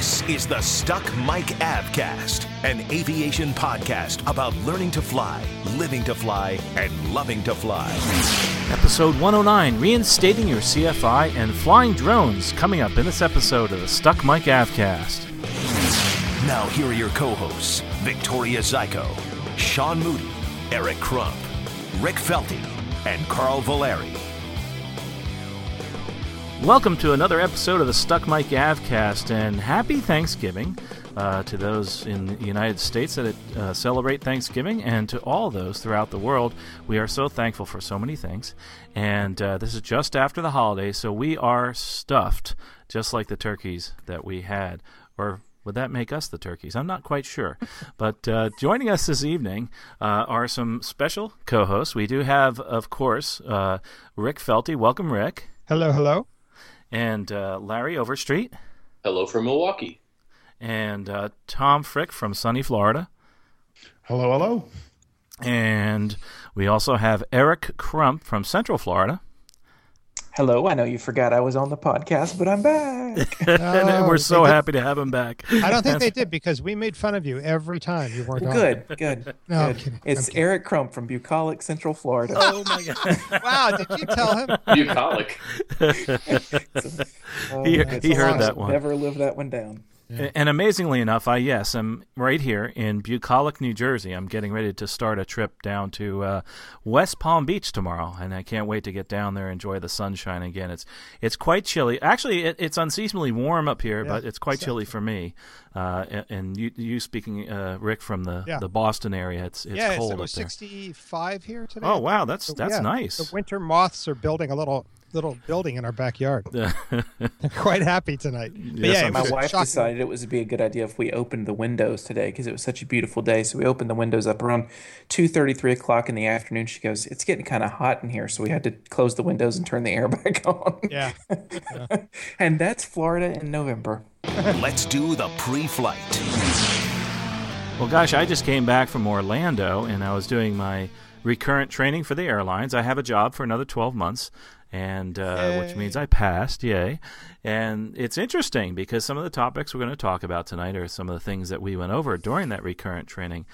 This is the Stuck Mic AvCast, an aviation podcast about learning to fly, living to fly, and loving to fly. Episode 109 Reinstating Your CFI and Flying Drones coming up in this episode of the Stuck Mic AvCast. Now, here are your co hosts Victoria Zyko, Sean Moody, Eric Crump, Rick Felty, and Carl Valeri. Welcome to another episode of the Stuck Mic AvCast, and happy Thanksgiving uh, to those in the United States that uh, celebrate Thanksgiving, and to all those throughout the world. We are so thankful for so many things, and uh, this is just after the holiday, so we are stuffed, just like the turkeys that we had, or would that make us the turkeys? I'm not quite sure. But uh, joining us this evening uh, are some special co hosts. We do have, of course, uh, Rick Felty. Welcome, Rick. Hello, hello. And uh, Larry Overstreet. Hello from Milwaukee. And uh, Tom Frick from sunny Florida. Hello, hello. And we also have Eric Crump from Central Florida. Hello, I know you forgot I was on the podcast, but I'm back. and oh, we're so happy to have him back. I don't think they did because we made fun of you every time you weren't on. good, good. No, I'm good. kidding. It's I'm kidding. Eric Crump from Bucolic, Central Florida. Oh, my God. Wow, did you tell him? Bucolic. Oh, He- he oh, heard awesome. that one. Never live that one down. And amazingly enough, I yes, I'm right here in Bucolic, New Jersey. I'm getting ready to start a trip down to uh, West Palm Beach tomorrow, and I can't wait to get down there and enjoy the sunshine again. It's it's quite chilly. Actually, it, it's unseasonably warm up here, but it's quite chilly for me. Uh, and, and you, you speaking, uh, Rick, from the, Yeah. the Boston area, it's it's yeah, cold up was 65 here today. Oh wow, that's So, that's yeah, nice. The winter moths are building a little little building in our backyard. They're quite happy tonight. But Yes, yeah, My wife shocking. decided it was be a good idea if we opened the windows today because it was such a beautiful day. So we opened the windows up around two thirty, three o'clock in the afternoon. She goes, "It's getting kind of hot in here," so we had to close the windows and turn the air back on. Yeah. and that's Florida in November. Let's do the pre flight. Well, gosh, I just came back from Orlando and I was doing my recurrent training for the airlines. I have a job for another 12 months, and uh, which means I passed. Yay! And it's interesting because some of the topics we're going to talk about tonight are some of the things that we went over during that recurrent training.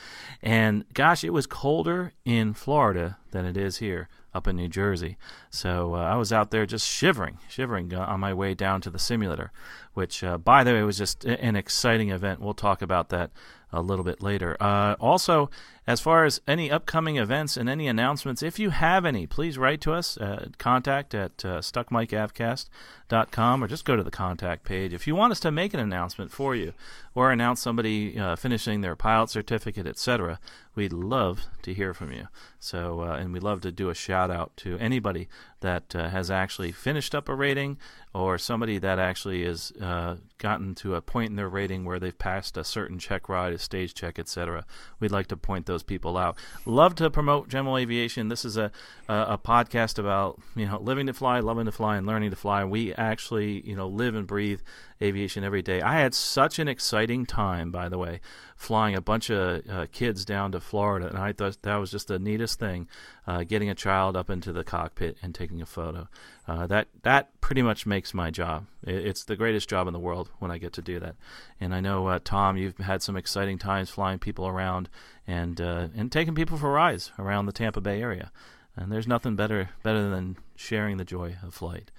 And gosh, it was colder in Florida than it is here up in New Jersey. So uh, I was out there just shivering, shivering uh, on my way down to the simulator, which, uh, by the way, was just an exciting event. We'll talk about that a little bit later. Uh, also, as far as any upcoming events and any announcements, if you have any, please write to us. Uh, contact at uh, stuckmicavcast.com or just go to the contact page. If you want us to make an announcement for you or announce somebody uh, finishing their pilot certificate, etc., we'd love to hear from you. So, uh, and we'd love to do a shout out to anybody that uh, has actually finished up a rating or somebody that actually has uh, gotten to a point in their rating where they've passed a certain check ride, a stage check, etc. We'd like to point those people out. Love to promote General Aviation. This is a, a a podcast about you know living to fly, loving to fly, and learning to fly. We actually you know live and breathe aviation every day. I had such an exciting time, by the way, flying a bunch of uh, kids down to Florida, and I thought that was just the neatest thing, uh, getting a child up into the cockpit and taking a photo. Uh, that that pretty much makes my job. It, it's the greatest job in the world when I get to do that. And I know uh, Tom, you've had some exciting times flying people around and uh, and taking people for rides around the Tampa Bay area. And there's nothing better better than sharing the joy of flight.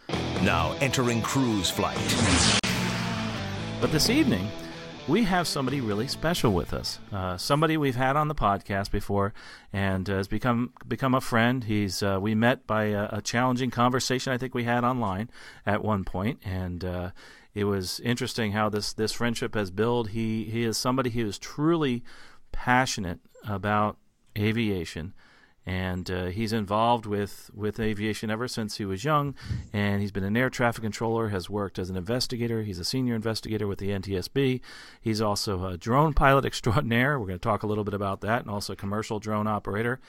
Now entering cruise flight. But this evening, we have somebody really special with us. Uh, somebody we've had on the podcast before, and uh, has become become a friend. He's uh, we met by a, a challenging conversation I think we had online at one point, and uh, it was interesting how this this friendship has built. He he is somebody who is truly passionate about aviation and uh, he's involved with, with aviation ever since he was young. And he's been an air traffic controller, has worked as an investigator. He's a senior investigator with the NTSB. He's also a drone pilot extraordinaire. We're going to talk a little bit about that, and also a commercial drone operator.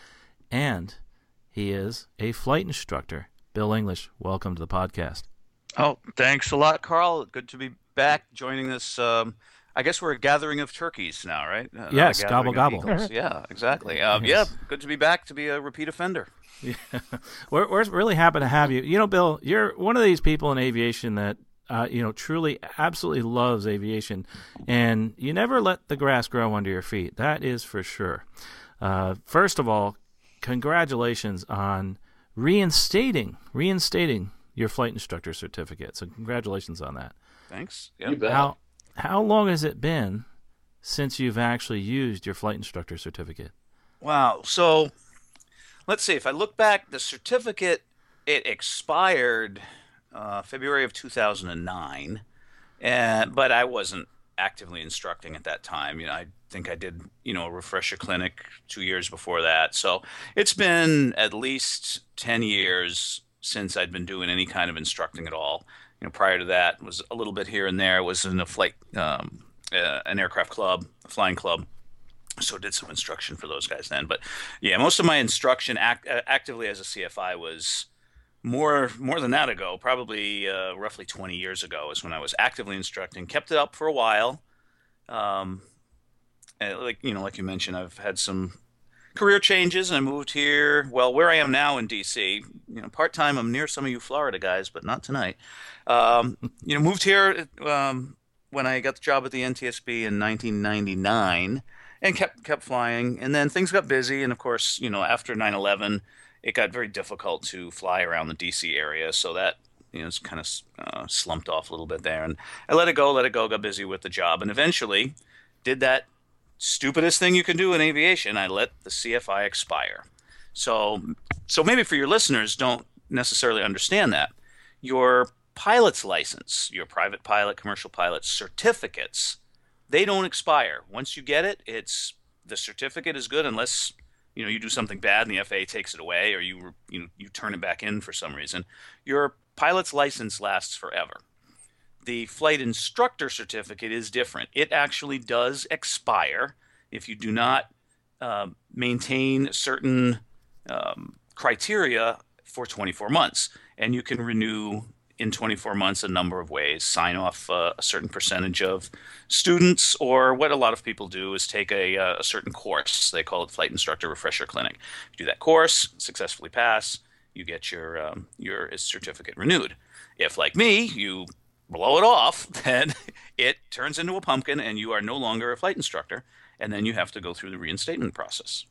And he is a flight instructor. Bill English, welcome to the podcast. Oh, thanks a lot, Carl. Good to be back joining this. Um, I guess we're a gathering of turkeys now, right? Uh, yes, gobble gobble. yeah, exactly. Um, yes. Yeah, good to be back to be a repeat offender. Yeah. we're, we're really happy to have you. You know, Bill, you're one of these people in aviation that uh, you know, truly, absolutely loves aviation, and you never let the grass grow under your feet. That is for sure. Uh, first of all, congratulations on reinstating reinstating your flight instructor certificate. So congratulations on that. Thanks. Yep. How how long has it been since you've actually used your flight instructor certificate? Wow. So let's see. If I look back, the certificate it expired uh, February of 2009, and but I wasn't actively instructing at that time. You know, I think I did you know a refresher clinic two years before that. So it's been at least 10 years since I'd been doing any kind of instructing at all you know, prior to that was a little bit here and there. Was in a flight, um, uh, an aircraft club, a flying club. So did some instruction for those guys then. But yeah, most of my instruction act, uh, actively as a CFI was more more than that ago. Probably uh, roughly 20 years ago is when I was actively instructing. Kept it up for a while. Um, like you know, like you mentioned, I've had some career changes and I moved here. Well, where I am now in DC, you know, part time. I'm near some of you Florida guys, but not tonight. Um, you know, moved here um, when I got the job at the NTSB in 1999, and kept kept flying. And then things got busy, and of course, you know, after 9/11, it got very difficult to fly around the DC area. So that you know, it's kind of uh, slumped off a little bit there. And I let it go, let it go, got busy with the job, and eventually did that stupidest thing you can do in aviation. I let the CFI expire. So, so maybe for your listeners, don't necessarily understand that. Your pilot's license, your private pilot, commercial pilot certificates, they don't expire. Once you get it, it's the certificate is good unless you know you do something bad and the FAA takes it away or you you know, you turn it back in for some reason. Your pilot's license lasts forever. The flight instructor certificate is different. It actually does expire if you do not uh, maintain certain um, criteria for 24 months. And you can renew in 24 months a number of ways sign off uh, a certain percentage of students or what a lot of people do is take a, uh, a certain course they call it flight instructor refresher clinic you do that course successfully pass you get your um, your certificate renewed if like me you blow it off, then it turns into a pumpkin and you are no longer a flight instructor. And then you have to go through the reinstatement process.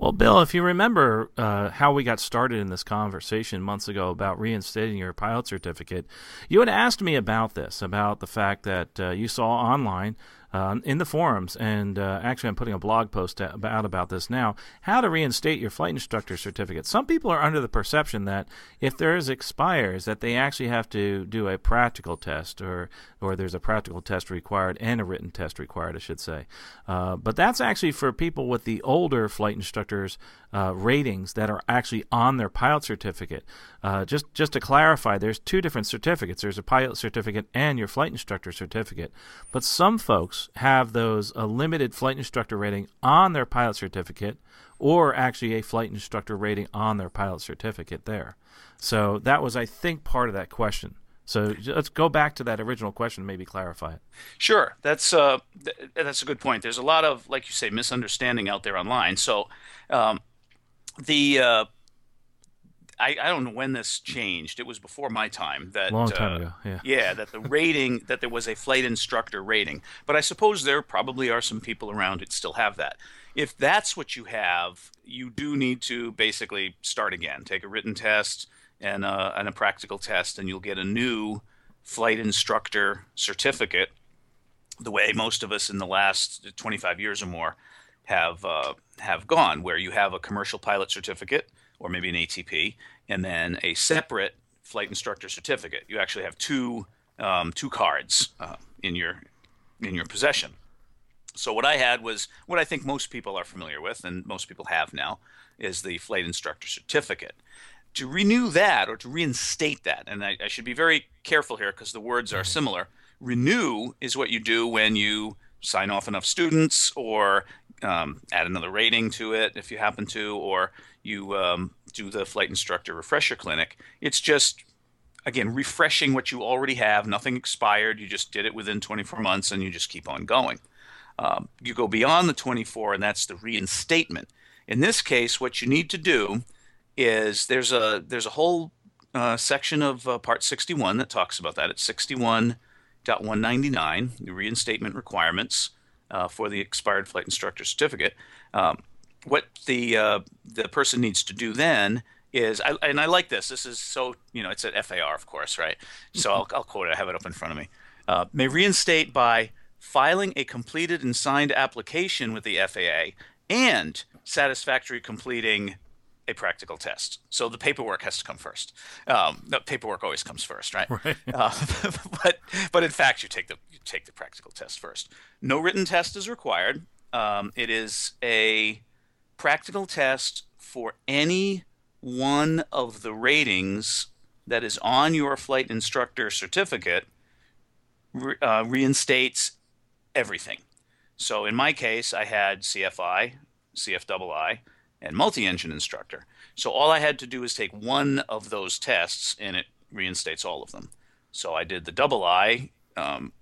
Well, Bill, if you remember uh, how we got started in this conversation months ago about reinstating your pilot certificate, you had asked me about this, about the fact that uh, you saw online uh, in the forums, and uh, actually, I'm putting a blog post out about this now. How to reinstate your flight instructor certificate. Some people are under the perception that if theirs expires, that they actually have to do a practical test, or or there's a practical test required and a written test required, I should say. Uh, but that's actually for people with the older flight instructors uh, ratings that are actually on their pilot certificate. Uh, just just to clarify, there's two different certificates. There's a pilot certificate and your flight instructor certificate. But some folks have those a limited flight instructor rating on their pilot certificate, or actually a flight instructor rating on their pilot certificate there. So that was, I think, part of that question. So let's go back to that original question and maybe clarify it. Sure, that's uh, th- that's a good point. There's a lot of, like you say, misunderstanding out there online. So um, the uh, I, I don't know when this changed. It was before my time. That long time uh, ago. Yeah. Yeah. That the rating that there was a flight instructor rating, but I suppose there probably are some people around that still have that. If that's what you have, you do need to basically start again. Take a written test and a, uh, and a practical test, and you'll get a new flight instructor certificate. The way most of us in the last 25 years or more have uh, have gone, where you have a commercial pilot certificate or maybe an ATP, and then a separate flight instructor certificate. You actually have two um, two cards uh, in your in your possession. So what I had was what I think most people are familiar with, and most people have now, is the flight instructor certificate. To renew that or to reinstate that, and I, I should be very careful here because the words are similar. Renew is what you do when you sign off enough students or um, add another rating to it if you happen to, or you um, do the flight instructor refresher clinic. It's just again refreshing what you already have. Nothing expired. You just did it within 24 months, and you just keep on going. Um, you go beyond the 24, and that's the reinstatement. In this case, what you need to do is there's a there's a whole uh, section of uh, Part 61 that talks about that. It's 61.199, the reinstatement requirements uh, for the expired flight instructor certificate. Um, what the uh, the person needs to do then is, I, and I like this. This is so you know it's at FAR, of course, right? So I'll, I'll quote it. I have it up in front of me. Uh, may reinstate by filing a completed and signed application with the FAA and satisfactory completing a practical test. So the paperwork has to come first. Um, no, paperwork always comes first, right? right. Uh, but but in fact, you take the you take the practical test first. No written test is required. Um, it is a practical test for any one of the ratings that is on your flight instructor certificate re- uh, reinstates everything. So in my case, I had CFI, CFII, and multi-engine instructor. So all I had to do is take one of those tests, and it reinstates all of them. So I did the double I, um,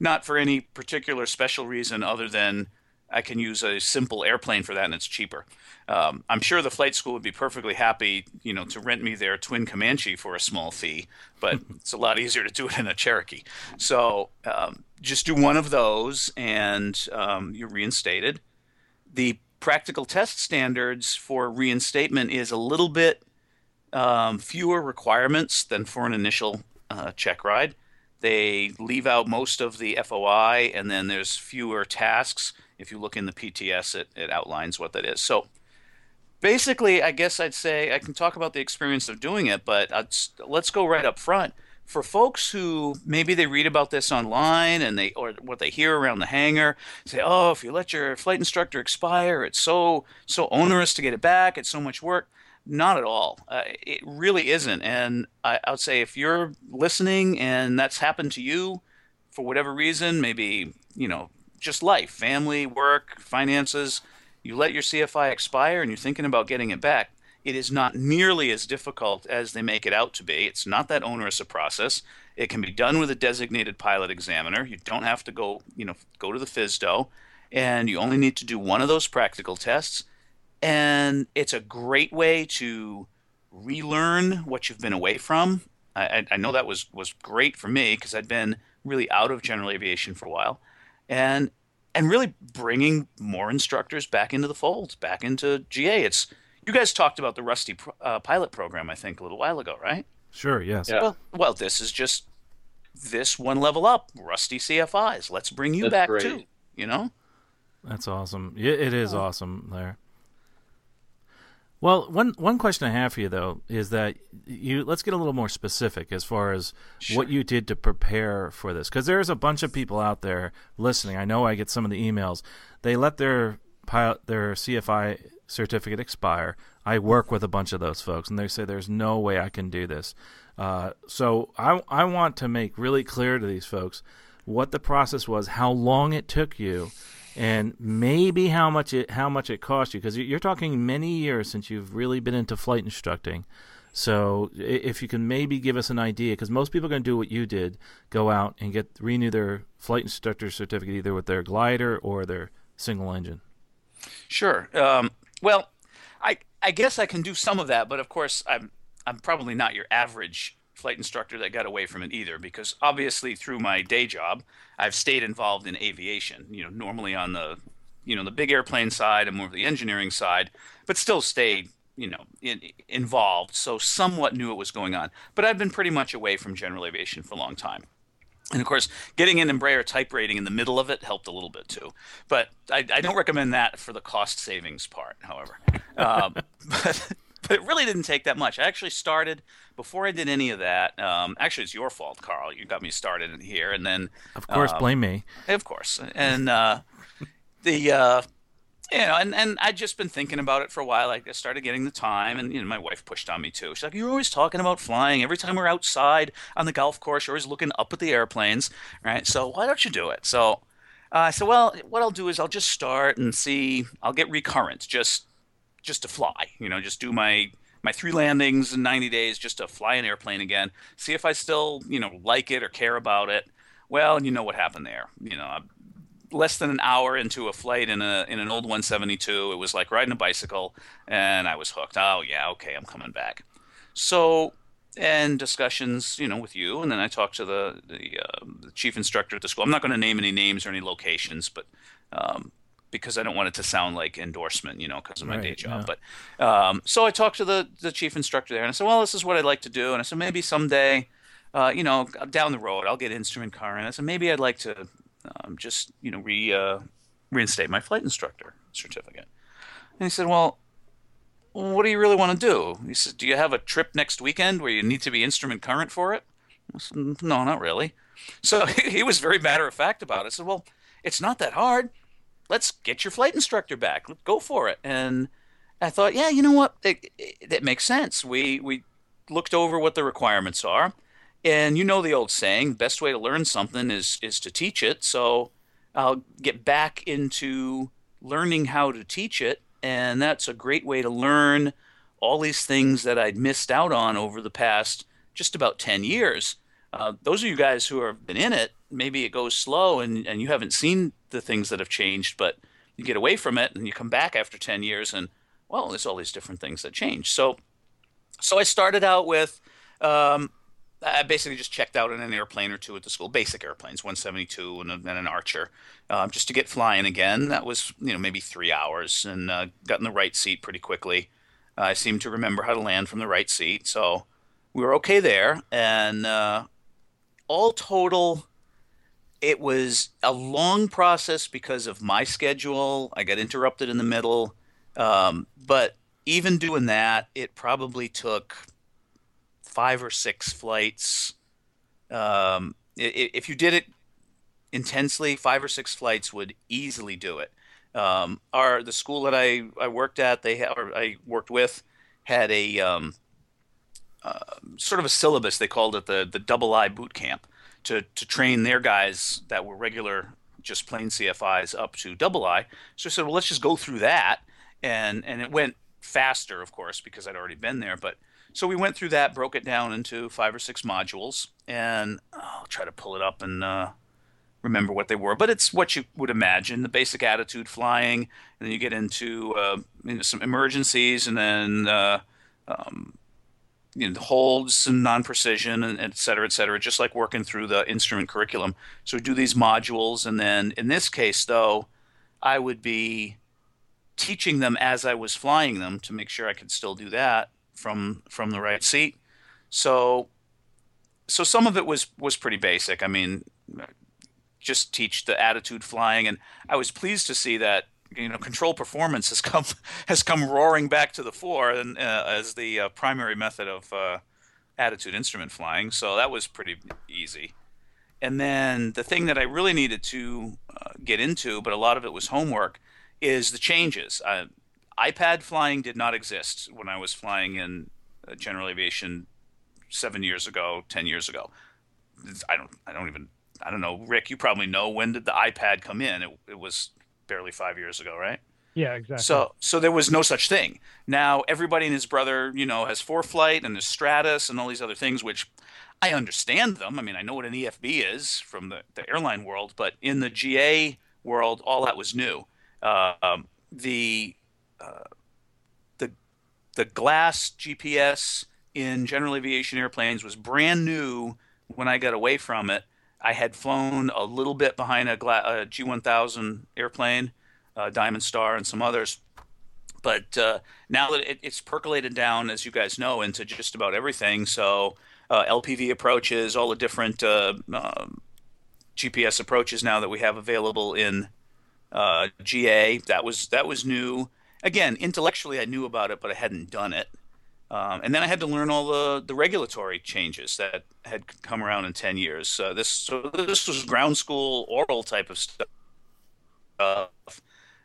not for any particular special reason other than I can use a simple airplane for that, and it's cheaper. Um, I'm sure the flight school would be perfectly happy, you know, to rent me their twin Comanche for a small fee, but it's a lot easier to do it in a Cherokee. So um, just do one of those, and um, you're reinstated. The practical test standards for reinstatement is a little bit um, fewer requirements than for an initial uh, check ride. They leave out most of the FOI, and then there's fewer tasks. If you look in the PTS, it, it outlines what that is. So basically, I guess I'd say I can talk about the experience of doing it, but I'd, let's go right up front. For folks who maybe they read about this online and they or what they hear around the hangar, say, "Oh, if you let your flight instructor expire, it's so so onerous to get it back. It's so much work." Not at all. Uh, it really isn't. And I, I would say if you're listening and that's happened to you for whatever reason, maybe you know just life, family, work, finances you let your CFI expire and you're thinking about getting it back, it is not nearly as difficult as they make it out to be. It's not that onerous a process. It can be done with a designated pilot examiner. You don't have to go, you know, go to the FSDO, and you only need to do one of those practical tests. And it's a great way to relearn what you've been away from. I, I know that was was great for me because I'd been really out of general aviation for a while, and and really bringing more instructors back into the fold, back into GA. It's you guys talked about the Rusty uh, pilot program, I think, a little while ago, right? Sure. Yes. Yeah. Well, well, this is just this one level up. Rusty CFIs. Let's bring you That's back great. too. You know. That's awesome. It, it is awesome there. Well, one one question I have for you though is that you let's get a little more specific as far as Sure. what you did to prepare for this because there's a bunch of people out there listening. I know I get some of the emails. They let their pilot their CFI certificate expire. I work with a bunch of those folks, and they say there's no way I can do this. Uh, so I I want to make really clear to these folks what the process was, how long it took you, and maybe how much it how much it cost you because you're talking many years since you've really been into flight instructing. So if you can maybe give us an idea, because most people are going to do what you did, go out and get renew their flight instructor certificate either with their glider or their single engine. Sure. Um, well, I I guess I can do some of that, but of course I'm I'm probably not your average flight instructor that got away from it either, because obviously through my day job I've stayed involved in aviation. You know, normally on the you know the big airplane side and more of the engineering side, but still stayed you know in, involved. So somewhat knew what was going on, but I've been pretty much away from general aviation for a long time. And of course, getting an Embraer type rating in the middle of it helped a little bit too. But I, I don't recommend that for the cost savings part, however. um, but but it really didn't take that much. I actually started before I did any of that. Um, actually, it's your fault, Carl. You got me started in here, and then of course, um, blame me. Of course, and uh, the uh, you know, and and I'd just been thinking about it for a while. Like I started getting the time, and you know, my wife pushed on me too. She's like, "You're always talking about flying. Every time we're outside on the golf course, you're always looking up at the airplanes, right? So why don't you do it?" So uh, I said, "Well, what I'll do is I'll just start and see. I'll get recurrent, just just to fly. You know, just do my my three landings in 90 days, just to fly an airplane again. See if I still you know like it or care about it." Well, you know what happened there. You know, less than an hour into a flight in a in an old 172. It was like riding a bicycle, and I was hooked. Oh yeah, okay, I'm coming back. So and discussions, you know, with you, and then I talked to the the, uh, the chief instructor at the school. I'm not going to name any names or any locations, but um, because I don't want it to sound like endorsement, you know, because of my Right, day job. yeah. But um, so I talked to the the chief instructor there, and I said, well, this is what I'd like to do, and I said maybe someday. Uh, you know, down the road, I'll get instrument car, and I said maybe I'd like to um, just you know re uh, reinstate my flight instructor certificate. And he said, "Well, what do you really want to do?" He said, "Do you have a trip next weekend where you need to be instrument current for it?" I said, "No, not really." So he was very matter of fact about it. I said, "Well, it's not that hard. Let's get your flight instructor back. Go for it." And I thought, yeah, you know what? It, it, it makes sense. We we looked over what the requirements are. And you know the old saying, best way to learn something is is to teach it. So I'll get back into learning how to teach it, and that's a great way to learn all these things that I'd missed out on over the past just about 10 years. Uh, those of you guys who have been in it, maybe it goes slow and, and you haven't seen the things that have changed, but you get away from it and you come back after 10 years and, well, there's all these different things that change. So, so I started out with um, I basically just checked out in an airplane or two at the school, basic airplanes, 172 and, and an Archer, um, just to get flying again. That was, you know, maybe three hours, and uh, got in the right seat pretty quickly. I seemed to remember how to land from the right seat, so we were okay there. And uh, all total, it was a long process because of my schedule. I got interrupted in the middle, um, but even doing that, it probably took five or six flights. Um, if you did it intensely, five or six flights would easily do it. Um, our the school that I, I worked at, they or I worked with, had a um, uh, sort of a syllabus. They called it the the double I boot camp to to train their guys that were regular, just plain CFIs up to double I. So I said, well, let's just go through that, and and it went faster, of course, because I'd already been there, but so we went through that, broke it down into five or six modules, and I'll try to pull it up and uh, remember what they were. But it's what you would imagine: the basic attitude flying, and then you get into uh, you know, some emergencies, and then uh, um, you know, the holds and non-precision, and et cetera, et cetera. Just like working through the instrument curriculum. So we do these modules, and then in this case, though, I would be teaching them as I was flying them to make sure I could still do that from from the right seat. So so some of it was was pretty basic. I mean, just teach the attitude flying, and I was pleased to see that you know control performance has come has come roaring back to the fore and uh, as the uh, primary method of uh, attitude instrument flying. So that was pretty easy. And then the thing that I really needed to uh, get into, but a lot of it was homework, is the changes. iPad flying did not exist when I was flying in uh, general aviation seven years ago, ten years ago. I don't, I don't even, I don't know. Rick, you probably know when did the iPad come in? It, it was barely five years ago, right? Yeah, exactly. So, so there was no such thing. Now everybody and his brother, you know, has ForeFlight and the Stratus and all these other things, which I understand them. I mean, I know what an EFB is from the, the airline world, but in the GA world, all that was new. Uh, um, the the the glass GPS in general aviation airplanes was brand new when I got away from it. I had flown a little bit behind a, gla- a G1000 airplane, uh, Diamond Star, and some others. But uh, now that it, it's percolated down, as you guys know, into just about everything. So uh, LPV approaches, all the different uh, um GPS approaches now that we have available in uh, GA. That was that was new. Again, intellectually I knew about it, but I hadn't done it. Um, and then I had to learn all the, the regulatory changes that had come around in 10 years. Uh, this so this was ground school oral type of stuff.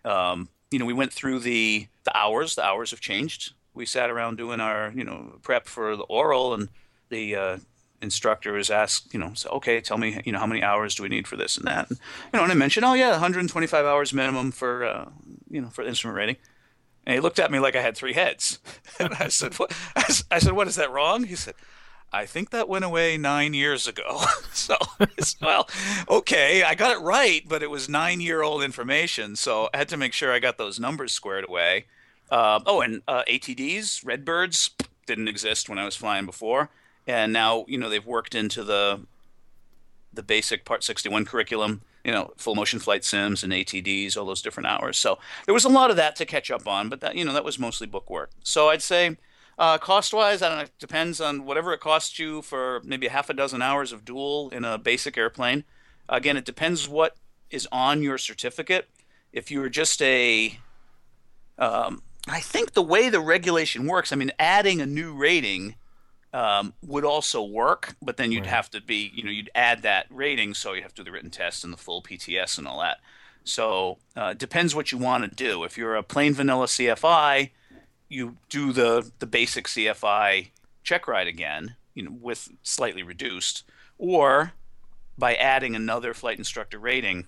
Um, you know, we went through the the hours. The hours have changed. We sat around doing our you know prep for the oral, and the uh, instructor is asked, you know, so, okay, tell me, you know, how many hours do we need for this and that? And, you know, and I mentioned, oh yeah, 125 hours minimum for, uh, you know, for instrument rating. And he looked at me like I had three heads. and I said, what? I said, what is that wrong? He said, I think that went away nine years ago. so, well, okay, I got it right, but it was nine year old information. So I had to make sure I got those numbers squared away. Uh, oh, and uh, ATDs, Redbirds, didn't exist when I was flying before. And now, you know, they've worked into the the basic Part 61 curriculum you know, full motion flight sims and ATDs, all those different hours. So there was a lot of that to catch up on, but that you know that was mostly book work. So I'd say uh, cost wise, I don't know, it depends on whatever it costs you for maybe a half a dozen hours of dual in a basic airplane. Again, it depends what is on your certificate. If you were just a, um, I think the way the regulation works, I mean, adding a new rating um, would also work, but then you'd right. have to be, you know, you'd add that rating, so you have to do the written test and the full PTS and all that. So uh, depends what you want to do. If you're a plain vanilla CFI, you do the the basic CFI check ride again, you know, with slightly reduced, or by adding another flight instructor rating,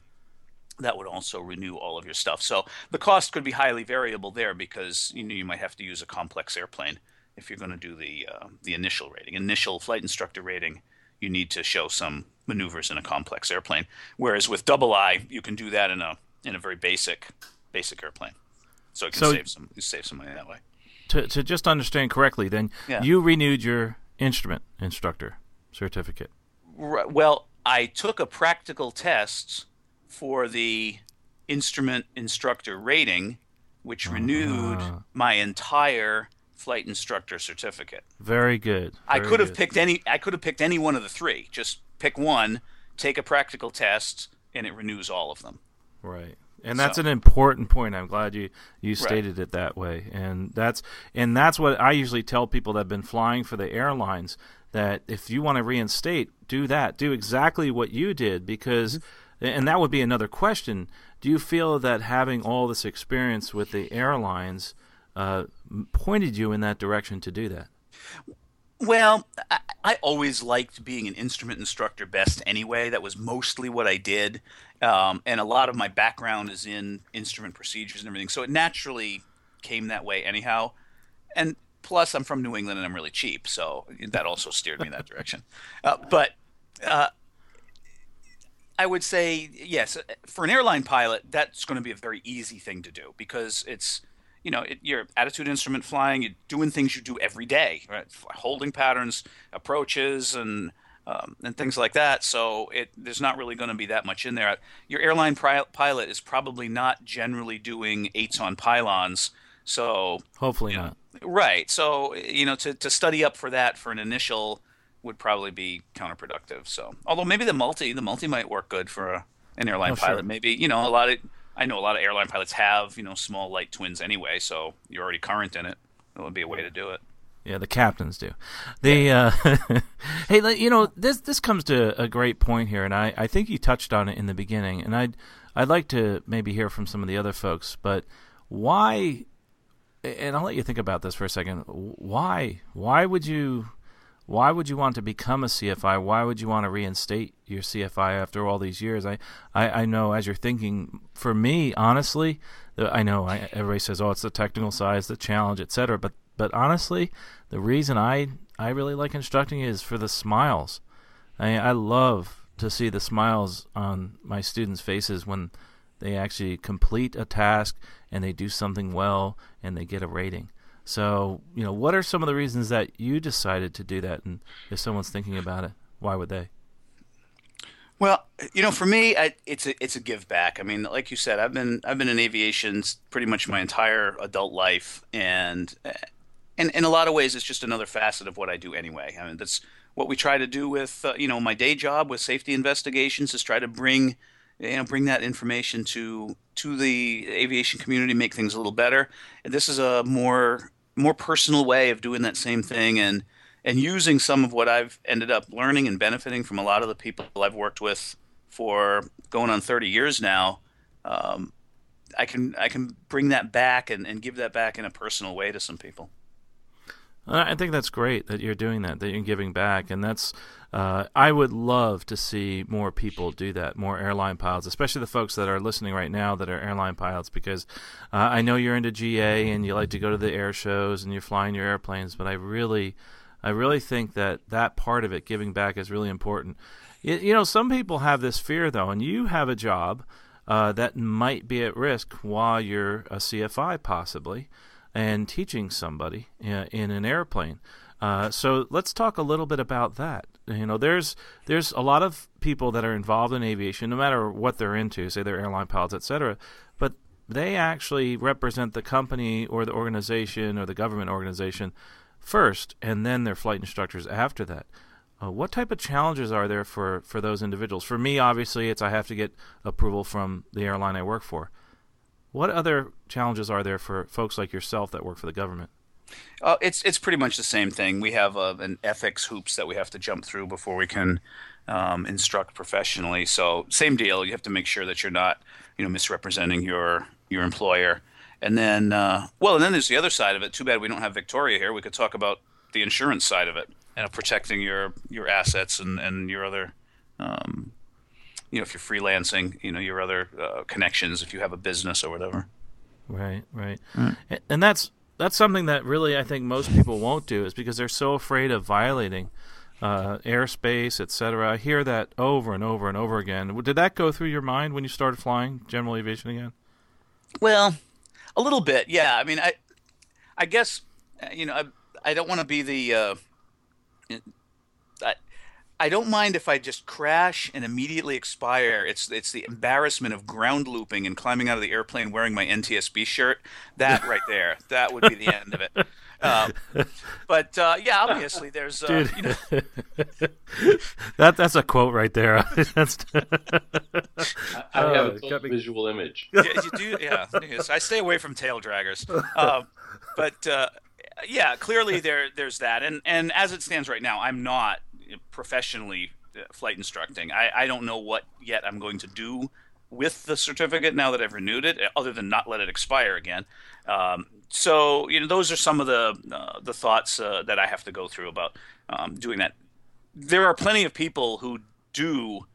that would also renew all of your stuff. So the cost could be highly variable there because you know you might have to use a complex airplane if you're going to do the uh, the initial rating, initial flight instructor rating, you need to show some maneuvers in a complex airplane. Whereas with double I, you can do that in a in a very basic basic airplane. So you can so save some you save some money that way. To to just understand correctly, then yeah. you renewed your instrument instructor certificate. Right, well, I took a practical test for the instrument instructor rating, which uh-huh. renewed my entire flight instructor certificate. Very good. Very I could have picked any. I could have picked any one of the three. Just pick one, take a practical test, and it renews all of them. Right. And that's so. an important point. I'm glad you, you stated right. it that way. And that's and that's what I usually tell people that have been flying for the airlines that if you want to reinstate, do that. Do exactly what you did because mm-hmm. and that would be another question. Do you feel that having all this experience with the airlines uh, pointed you in that direction to do that? Well, I, I, always liked being an instrument instructor best anyway. That was mostly what I did. Um, and a lot of my background is in instrument procedures and everything. So it naturally came that way anyhow. And plus, I'm from New England and I'm really cheap. So that also steered me in that direction. Uh, but uh, I would say, yes, for an airline pilot, that's going to be a very easy thing to do because it's you know, it, your attitude instrument flying, you're doing things you do every day, right? Holding patterns, approaches, and um, and things like that. So it there's not really going to be that much in there. Your airline pri- pilot is probably not generally doing eights on pylons. So hopefully you know, not. Right. So you know, to to study up for that for an initial would probably be counterproductive. So although maybe the multi the multi might work good for a, an airline oh, pilot. Sure. Maybe you know a lot of I know a lot of airline pilots have you know small light twins anyway, so you're already current in it. It would be a way to do it. Yeah, the captains do. The uh, hey, you know this this comes to a great point here, and I, I think you touched on it in the beginning, and I'd I'd like to maybe hear from some of the other folks, but why? And I'll let you think about this for a second. Why why would you why would you want to become a CFI? Why would you want to reinstate your CFI after all these years? I, I, I know as you're thinking, for me, honestly, I know I, everybody says, oh, it's the technical side, the challenge, etc. But but honestly, the reason I I really like instructing is for the smiles. I I love to see the smiles on my students' faces when they actually complete a task and they do something well and they get a rating. So, you know, what are some of the reasons that you decided to do that? And if someone's thinking about it, why would they? Well, you know, for me, I, it's a it's a give back. I mean, like you said, I've been I've been in aviation pretty much my entire adult life, and and in a lot of ways, it's just another facet of what I do anyway. I mean, that's what we try to do with uh, you know my day job with safety investigations is try to bring you know bring that information to to the aviation community, make things a little better. And this is a more more personal way of doing that same thing and and using some of what I've ended up learning and benefiting from a lot of the people I've worked with for going on 30 years now. Um, I can I can bring that back and, and give that back in a personal way to some people. I think that's great that you're doing that, that you're giving back, and that's. Uh, I would love to see more people do that, more airline pilots, especially the folks that are listening right now that are airline pilots, because uh, I know you're into GA and you like to go to the air shows and you're flying your airplanes, but I really, I really think that that part of it, giving back, is really important. You, know, some people have this fear though, and you have a job uh, that might be at risk while you're a CFI possibly and teaching somebody uh, in an airplane. Uh, so let's talk a little bit about that. You know, there's there's a lot of people that are involved in aviation, no matter what they're into, say they're airline pilots, etc. But they actually represent the company or the organization or the government organization first, and then they're flight instructors after that. Uh, what type of challenges are there for, for those individuals? For me, obviously, it's I have to get approval from the airline I work for. What other challenges are there for folks like yourself that work for the government? Uh, it's it's pretty much the same thing. We have uh, an ethics hoops that we have to jump through before we can um, instruct professionally. So same deal. You have to make sure that you're not you know misrepresenting your your employer. And then uh, well, and then there's the other side of it. Too bad we don't have Victoria here. We could talk about the insurance side of it and protecting your your assets and and your other um, you know, if you're freelancing, you know, your other uh, connections, if you have a business or whatever. Right, right, mm. and that's that's something that really I think most people won't do is because they're so afraid of violating uh, airspace, etc. I hear that over and over and over again. Did that go through your mind when you started flying general aviation again? Well, a little bit, yeah. I mean, I, I guess, you know, I, I don't want to be the, uh, I don't mind if I just crash and immediately expire. It's it's the embarrassment of ground looping and climbing out of the airplane wearing my NTSB shirt. That right there, that would be the end of it. Um, but uh, yeah, obviously there's uh, Dude. You know... that that's a quote right there. that's I, I have a visual image. Yeah, you do. Yeah, yes. I stay away from tail draggers. Um, but uh, yeah, clearly there there's that, and and as it stands right now, I'm not professionally uh, flight instructing. I, I don't know what yet I'm going to do with the certificate now that I've renewed it, other than not let it expire again. Um, so you know, those are some of the uh, the thoughts uh, that I have to go through about um, doing that. There are plenty of people who do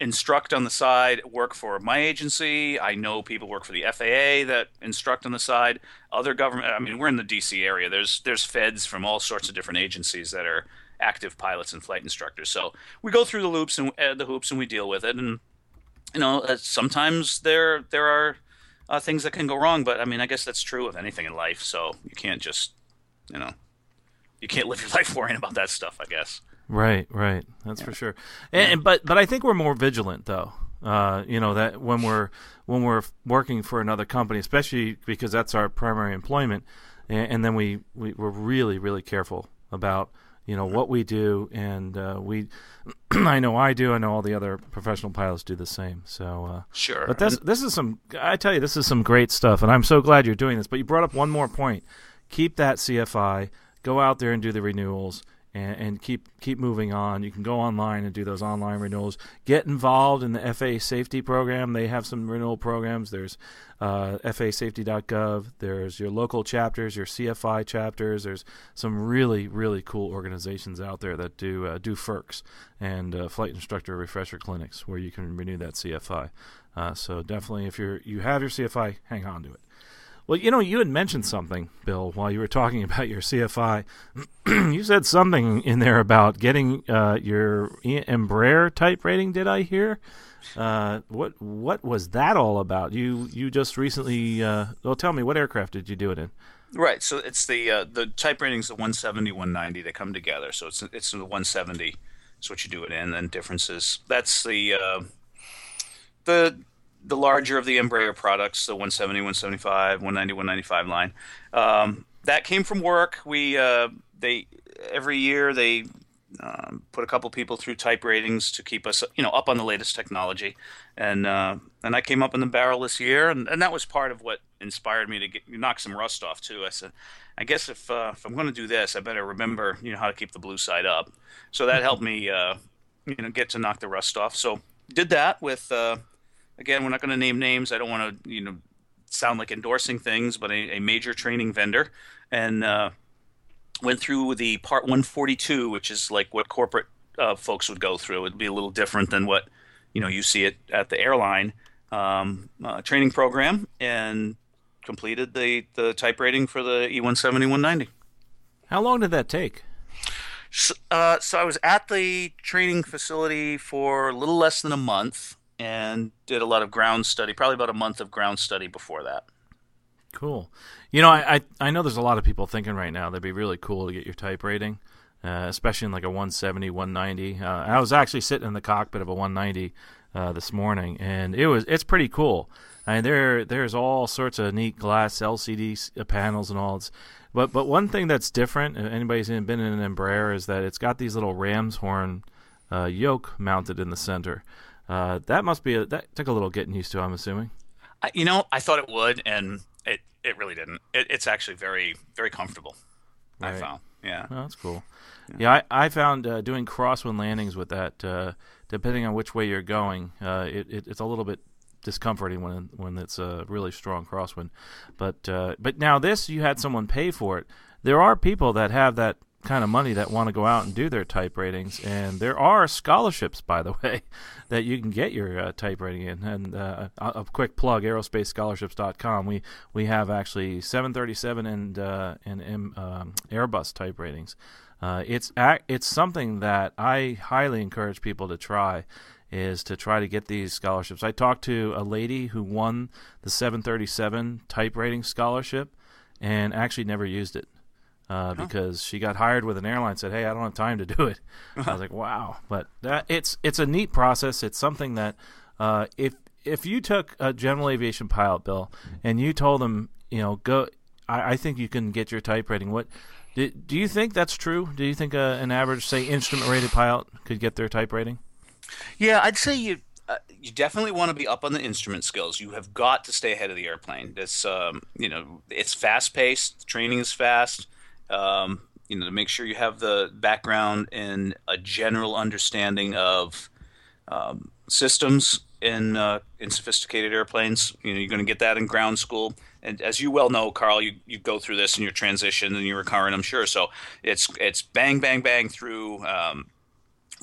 instruct on the side, work for my agency. I know people work for the FAA that instruct on the side. Other government. I mean, we're in the DC area. There's there's feds from all sorts of different agencies that are active pilots and flight instructors. So we go through the loops and uh, the hoops and we deal with it. And you know, uh, sometimes there there are uh, things that can go wrong. But I mean, I guess that's true of anything in life. So you can't just you know you can't live your life worrying about that stuff. I guess. Right, right. That's yeah. for sure. And, and, but but I think we're more vigilant though. Uh, you know that when we're when we're working for another company, especially because that's our primary employment, and, and then we, we we're really really careful about you know what we do, and uh, we. I know I do. I know all the other professional pilots do the same. So uh, sure. But this this is some. I tell you, this is some great stuff, and I'm so glad you're doing this. But you brought up one more point. Keep that CFI. Go out there and do the renewals and, and, keep keep moving on. You can go online and do those online renewals. Get involved in the FA safety program. They have some renewal programs. There's uh, FASafety.gov. There's your local chapters, your CFI chapters. There's some really really cool organizations out there that do uh, do FIRCs and uh, flight instructor refresher clinics where you can renew that CFI. Uh, so definitely, if you're you have your CFI, hang on to it. Well, you know, you had mentioned something, Bill, while you were talking about your CFI. you said something in there about getting uh, your Embraer type rating. Did I hear? Uh, what what was that all about? You you just recently. Uh, well, tell me what aircraft did you do it in? Right. So it's the uh, the type ratings the 170, 190. They come together. So it's it's the 170. Is what you do it in. And differences. That's the uh, the the larger of the Embraer products, the 170, 175, 190, 195 line. Um, that came from work. We uh, they every year they um, put a couple people through type ratings to keep us, you know, up on the latest technology, and uh, and I came up in the barrel this year, and, and that was part of what inspired me to get, knock some rust off too. I said, I guess if uh, if I'm going to do this, I better remember, you know, how to keep the blue side up. So that helped me, uh, you know, get to knock the rust off. So did that with, uh, again, we're not going to name names. I don't want to, you know, sound like endorsing things, but a, a major training vendor, and uh, went through the part 142, which is like what corporate uh, folks would go through. It'd be a little different than what you know you see it at the airline um, uh, training program, and completed the the type rating for the E170 190. How long did that take? So, uh, so I was at the training facility for a little less than a month and did a lot of ground study, probably about a month of ground study before that. Cool. You know, I, I, I know there's a lot of people thinking right now that'd be really cool to get your type rating, uh, especially in like a 170, 190. Uh, I was actually sitting in the cockpit of a 190 uh, this morning, and it was it's pretty cool. I mean, there there's all sorts of neat glass LCD uh, panels and all. It's, but but one thing that's different, if anybody's been in an Embraer, is that it's got these little ram's horn uh, yoke mounted in the center. Uh, that must be a, that took a little getting used to. I'm assuming. I, you know, I thought it would, and it it really didn't. It, it's actually very very comfortable. Right. I found. Yeah. Oh, that's cool. Yeah, yeah I, I found uh, doing crosswind landings with that, uh, depending on which way you're going, uh, it, it, it's a little bit discomforting when when it's a really strong crosswind. But uh, but now this, you had someone pay for it. There are people that have that kind of money that want to go out and do their type ratings, and there are scholarships, by the way, that you can get your uh, type rating in. And uh, a, quick plug: aerospacescholarships.com. We we have actually 737 and uh, and um, Airbus type ratings. Uh, it's it's something that I highly encourage people to try is to try to get these scholarships. I talked to a lady who won the 737 type rating scholarship and actually never used it. Uh, huh. Because she got hired with an airline, said, "Hey, I don't have time to do it." I was like, "Wow!" But that, it's it's a neat process. It's something that uh, if if you took a general aviation pilot bill and you told them, you know, go, I, I think you can get your type rating. What do, do you think that's true? Do you think uh, an average, say, instrument rated pilot could get their type rating? Yeah, I'd say you uh, you definitely want to be up on the instrument skills. You have got to stay ahead of the airplane. It's um, you know it's fast paced. Training is fast. Um, you know to make sure you have the background and a general understanding of um, systems in uh, in sophisticated airplanes. You know you're going to get that in ground school. And as you well know, Carl, you, you go through this in your transition and your recurrent, I'm sure. So it's it's bang bang bang through um,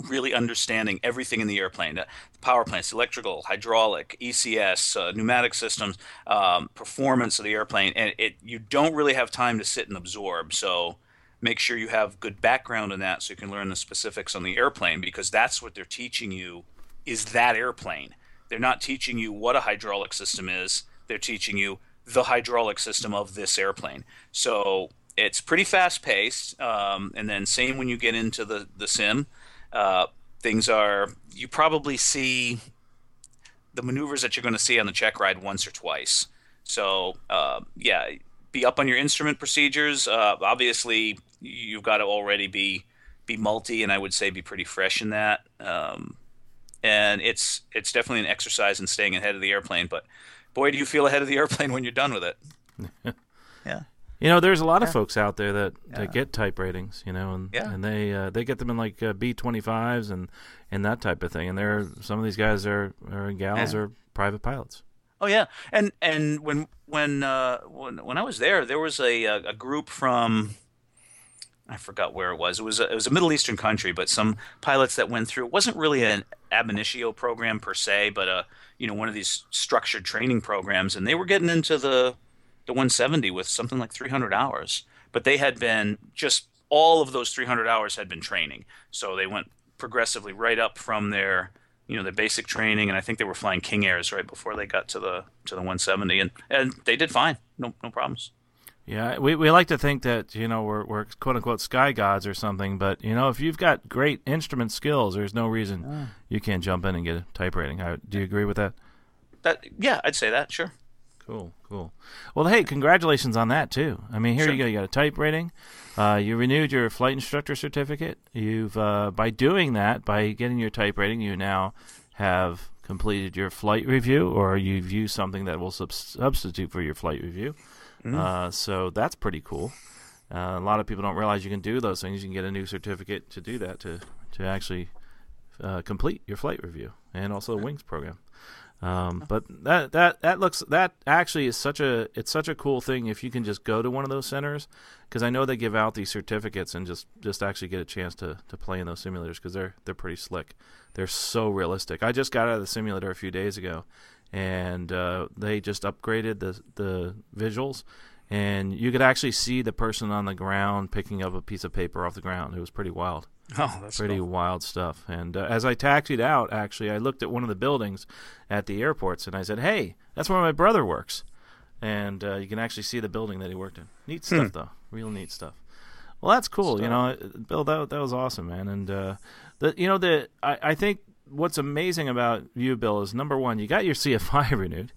really understanding everything in the airplane the power plants, electrical, hydraulic, ECS, uh, pneumatic systems, um, performance of the airplane. And it, you don't really have time to sit and absorb. So make sure you have good background in that so you can learn the specifics on the airplane because that's what they're teaching you is that airplane. They're not teaching you what a hydraulic system is. They're teaching you the hydraulic system of this airplane. So it's pretty fast paced. Um, and then same when you get into the, the sim uh, things are you probably see the maneuvers that you're going to see on the check ride once or twice. So uh, yeah, be up on your instrument procedures. Uh, obviously, you've got to already be be multi, and I would say be pretty fresh in that. Um, and it's it's definitely an exercise in staying ahead of the airplane. But boy, do you feel ahead of the airplane when you're done with it. yeah. You know, there's a lot yeah. of folks out there that, yeah. that get type ratings, you know, and yeah. and they uh, they get them in like uh, B25s and and that type of thing. And there, some of these guys are or gals are private pilots. Oh yeah, and and when when uh, when when I was there, there was a a group from I forgot where it was. It was a, it was a Middle Eastern country, but some pilots that went through. It wasn't really an ab initio program per se, but a you know one of these structured training programs, and they were getting into the the 170 with something like 300 hours, but they had been just all of those 300 hours had been training. So they went progressively right up from their you know their basic training, and I think they were flying King Airs right before they got to the to the 170, and and they did fine, no no problems. Yeah, we, we like to think that you know we're we're quote unquote sky gods or something, but you know if you've got great instrument skills, there's no reason uh. you can't jump in and get a type rating. do you agree with that? That yeah, I'd say that sure. Cool, cool. Well, hey, congratulations on that too. I mean, here Sure. you go. You got a type rating. Uh, you renewed your flight instructor certificate. You've uh, by doing that, by getting your type rating, you now have completed your flight review, or you've used something that will sub- substitute for your flight review. Uh, so that's pretty cool. Uh, a lot of people don't realize you can do those things. You can get a new certificate to do that to to actually uh, complete your flight review and also the wings program. Um, but that that that looks that actually is such a it's such a cool thing if you can just go to one of those centers because I know they give out these certificates and just just actually get a chance to to play in those simulators because they're they're pretty slick. They're so realistic. I just got out of the simulator a few days ago, and uh, they just upgraded the the visuals, and you could actually see the person on the ground picking up a piece of paper off the ground. It was pretty wild Oh, that's pretty cool. wild stuff. And uh, as I taxied out, actually, I looked at one of the buildings at the airports, and I said, "Hey, that's where my brother works." And uh, you can actually see the building that he worked in. Neat stuff, though. Real neat stuff. Well, that's cool. You know, Bill, that that was awesome, man. And uh, the you know the I, I think what's amazing about you, Bill, is number one, you got your CFI renewed,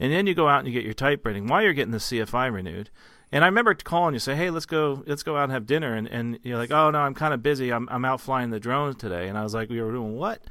and then you go out and you get your type rating while you're getting the CFI renewed. And I remember calling you, say, "Hey, let's go, let's go out and have dinner." And, and you're like, "Oh no, I'm kind of busy. I'm I'm out flying the drones today." And I was like, "We were doing what?"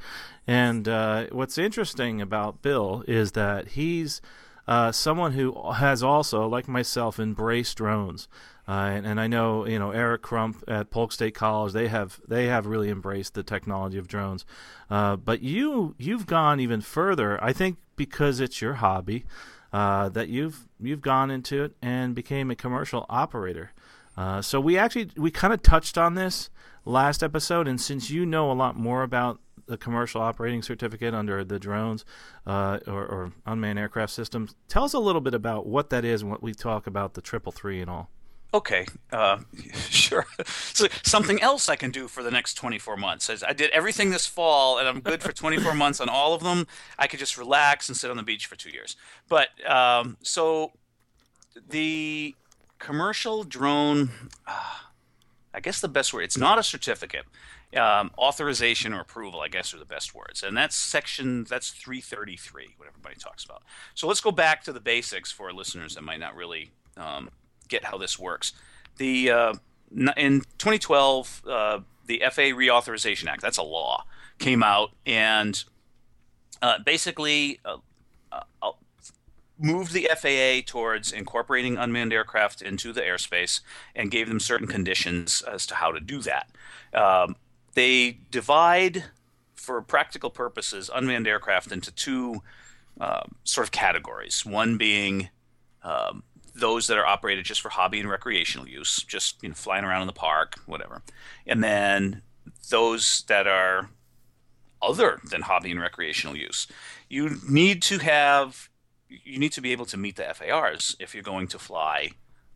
And uh, what's interesting about Bill is that he's uh, someone who has also, like myself, embraced drones. Uh, and, and I know, you know, Eric Crump at Polk State College, they have they have really embraced the technology of drones. Uh, but you you've gone even further. I think because it's your hobby, uh, that you've you've gone into it and became a commercial operator. Uh, so we actually we kind of touched on this last episode, and since you know a lot more about the commercial operating certificate under the drones uh, or, or unmanned aircraft systems, tell us a little bit about what that is and what we talk about the triple three and all. Okay, uh, sure. So something else I can do for the next 24 months. I did everything this fall, and I'm good for 24 months on all of them. I could just relax and sit on the beach for two years. But um, so the commercial drone, uh, I guess the best word. It's not a certificate. Um, authorization or approval, I guess, are the best words, and that's section that's 333, what everybody talks about. So let's go back to the basics for listeners that might not really um, get how this works. The uh, in 2012, uh, the FAA Reauthorization Act, that's a law, came out and uh, basically uh, uh, moved the FAA towards incorporating unmanned aircraft into the airspace and gave them certain conditions as to how to do that. Um, they divide, for practical purposes, unmanned aircraft into two uh, sort of categories. One being um, those that are operated just for hobby and recreational use, just you know, flying around in the park, whatever. And then those that are other than hobby and recreational use. You need to have you need to be able to meet the FARs if you're going to fly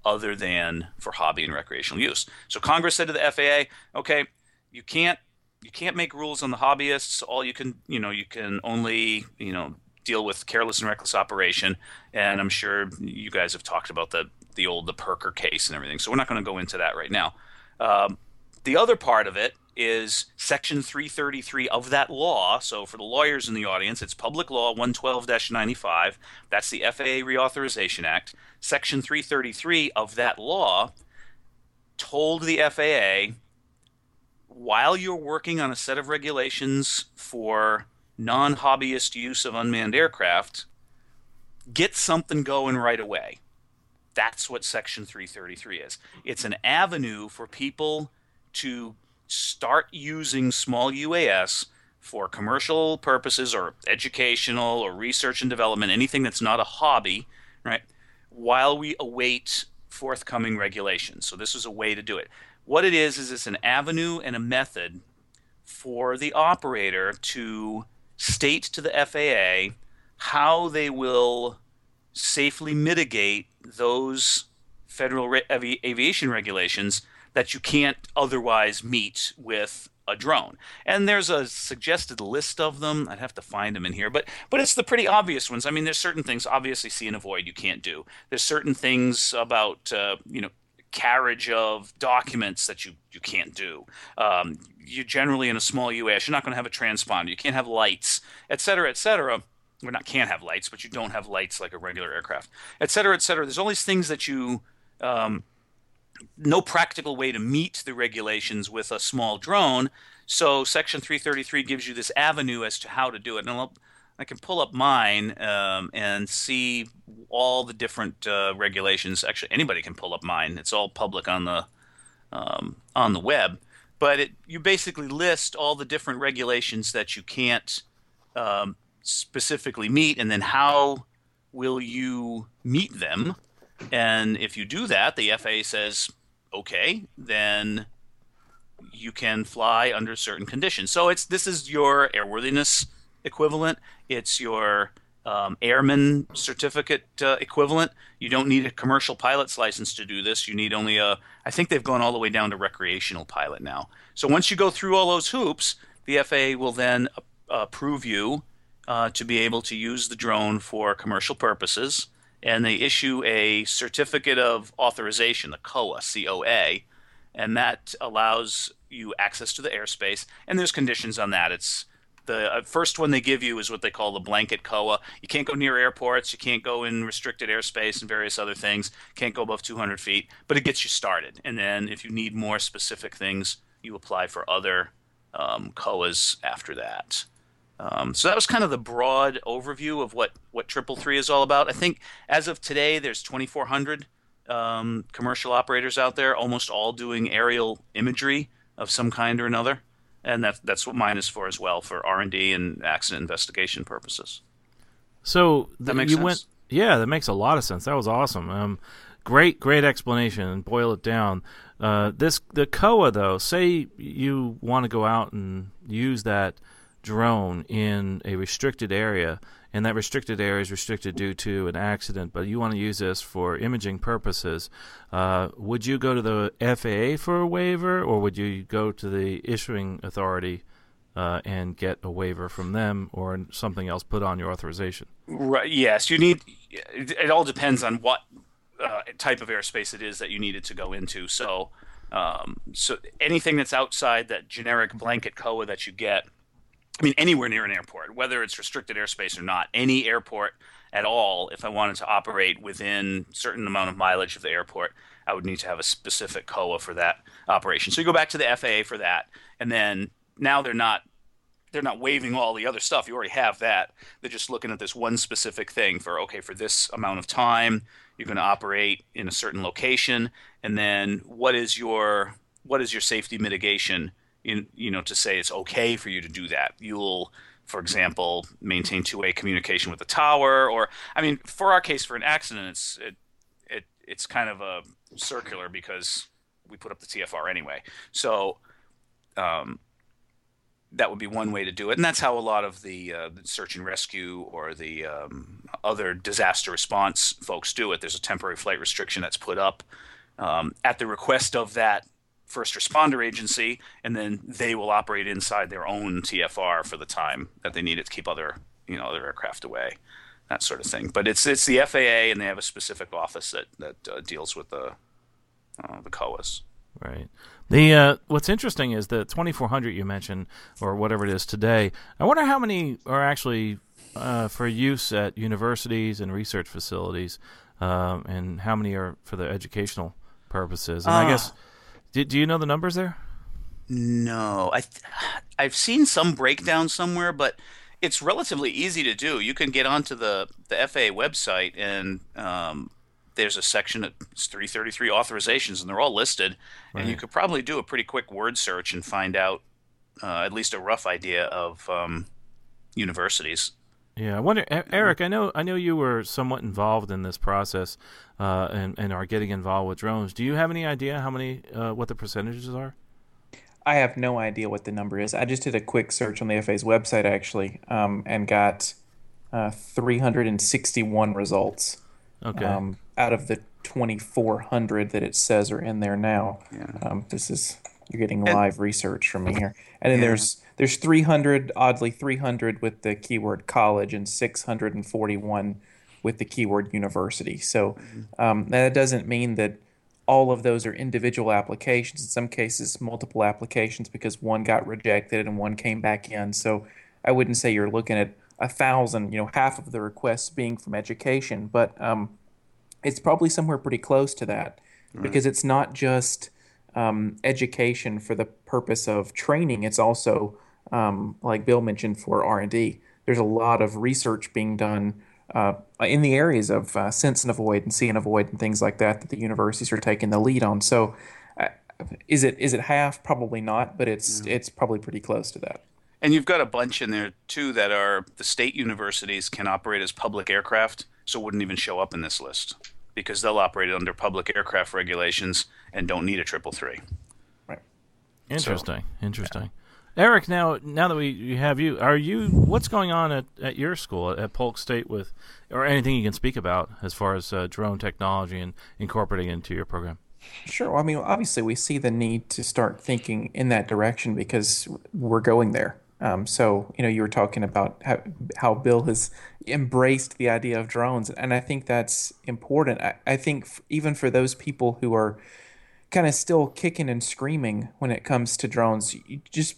other than for hobby and recreational use. So Congress said to the FAA, okay, you can't you can't make rules on the hobbyists. All you can you know you can only you know deal with careless and reckless operation. And I'm sure you guys have talked about the the old the Pirker case and everything. So we're not going to go into that right now. Um, the other part of it is Section 333 of that law. So, for the lawyers in the audience, it's Public Law 112 95. That's the FAA Reauthorization Act. Section 333 of that law told the FAA while you're working on a set of regulations for non hobbyist use of unmanned aircraft, get something going right away. That's what Section 333 is. It's an avenue for people to start using small UAS for commercial purposes or educational or research and development, anything that's not a hobby, right? While we await forthcoming regulations. So this is a way to do it. What it is is it's an avenue and a method for the operator to state to the FAA how they will safely mitigate those federal re- avi- aviation regulations that you can't otherwise meet with a drone. And there's a suggested list of them. I'd have to find them in here, but but it's the pretty obvious ones. I mean, there's certain things obviously see and avoid you can't do. There's certain things about uh, you know carriage of documents that you you can't do. Um, you generally in a small UAS, you're not going to have a transponder. You can't have lights, et cetera, et cetera. or not can't have lights, but you don't have lights like a regular aircraft, et cetera, et cetera. There's all these things that you um, no practical way to meet the regulations with a small drone. So Section 333 gives you this avenue as to how to do it. And I'll, i can pull up mine um, and see all the different uh, regulations. Actually, anybody can pull up mine. It's all public on the um, on the web. But it, you basically list all the different regulations that you can't um, specifically meet, and then how will you meet them? And if you do that, the FAA says, okay, then you can fly under certain conditions. So it's this is your airworthiness equivalent. It's your um, airman certificate uh, equivalent. You don't need a commercial pilot's license to do this. You need only a. I think they've gone all the way down to recreational pilot now. So once you go through all those hoops, the FAA will then approve you uh, to be able to use the drone for commercial purposes and they issue a certificate of authorization, the COA, COA, and that allows you access to the airspace. And there's conditions on that. It's the uh, first one they give you is what they call the blanket COA. You can't go near airports. You can't go in restricted airspace and various other things. Can't go above 200 feet, but it gets you started. And then if you need more specific things, you apply for other um, COAs after that. Um, so that was kind of the broad overview of what what Triple Three is all about. I think as of today, there's 2,400 um, commercial operators out there, almost all doing aerial imagery of some kind or another, and that's that's what mine is for as well, for R and D and accident investigation purposes. So that makes you sense. went, yeah, that makes a lot of sense. That was awesome. Um, great, great explanation. And boil it down. Uh, this the COA though. Say you want to go out and use that drone in a restricted area, and that restricted area is restricted due to an accident, but you want to use this for imaging purposes, uh, would you go to the FAA for a waiver, or would you go to the issuing authority uh, and get a waiver from them, or something else put on your authorization? Right. Yes, you need. It all depends on what uh, type of airspace it is that you needed to go into. So. Um, so anything that's outside that generic blanket COA that you get I mean, anywhere near an airport, whether it's restricted airspace or not, any airport at all, if I wanted to operate within certain amount of mileage of the airport, I would need to have a specific COA for that operation. So you go back to the FAA for that, and then now they're not they're not waiving all the other stuff. You already have that. They're just looking at this one specific thing for okay, for this amount of time, you're going to operate in a certain location, and then what is your what is your safety mitigation in, you know, to say it's okay for you to do that. You'll, for example, maintain two-way communication with the tower, or I mean, for our case, for an accident, it's it, it it's kind of a circular because we put up the TFR anyway. So um, that would be one way to do it, and that's how a lot of the, uh, search and rescue or the um, other disaster response folks do it. There's a temporary flight restriction that's put up um, at the request of that first responder agency, and then they will operate inside their own TFR for the time that they need it to keep other you know other aircraft away, that sort of thing. But it's it's the FAA, and they have a specific office that that uh, deals with the uh, the COAs. Right. The uh, what's interesting is the 2400 you mentioned, or whatever it is today. I wonder how many are actually uh, for use at universities and research facilities, um, and how many are for the educational purposes. And I guess Ah. Do, do you know the numbers there? No, I th- I've seen some breakdown somewhere, but it's relatively easy to do. You can get onto the the FAA website, and um, there's a section that's 333 authorizations, and they're all listed. And you could probably do a pretty quick word search and find out uh, at least a rough idea of um, universities. Yeah, I wonder, E- Eric. I know, I know you were somewhat involved in this process, uh, and and are getting involved with drones. Do you have any idea how many, uh, what the percentages are? I have no idea what the number is. I just did a quick search on the FA's website actually, um, and got uh, 361 results Okay. um, out of the 2,400 that it says are in there now. Um, this is you're getting live research from me here, and then there's there's 300, oddly 300 with the keyword college, and 641 with the keyword university. So um, that doesn't mean that all of those are individual applications. In some cases, multiple applications because one got rejected and one came back in. So I wouldn't say you're looking at a thousand, you know, half of the requests being from education, but um, it's probably somewhere pretty close to that right. because it's not just um, education for the purpose of training. It's also, um, like Bill mentioned, for R and D. There's a lot of research being done uh, in the areas of uh, sense and avoid and see and avoid and things like that that the universities are taking the lead on. So, uh, is it is it half? Probably not, but it's yeah. it's probably pretty close to that. And you've got a bunch in there too that are the state universities can operate as public aircraft, so wouldn't even show up in this list because they'll operate under public aircraft regulations and don't need a triple three. Right. Interesting. So, Interesting. Yeah. Eric, now now that we have you, are you what's going on at, at your school at, Polk State with, or anything you can speak about as far as uh, drone technology and incorporating into your program? Sure. Well, I mean, obviously, we see the need to start thinking in that direction because we're going there. Um, so, you know, you were talking about how, how Bill has embraced the idea of drones, and I think that's important. I, I think f- even for those people who are kind of still kicking and screaming when it comes to drones, you just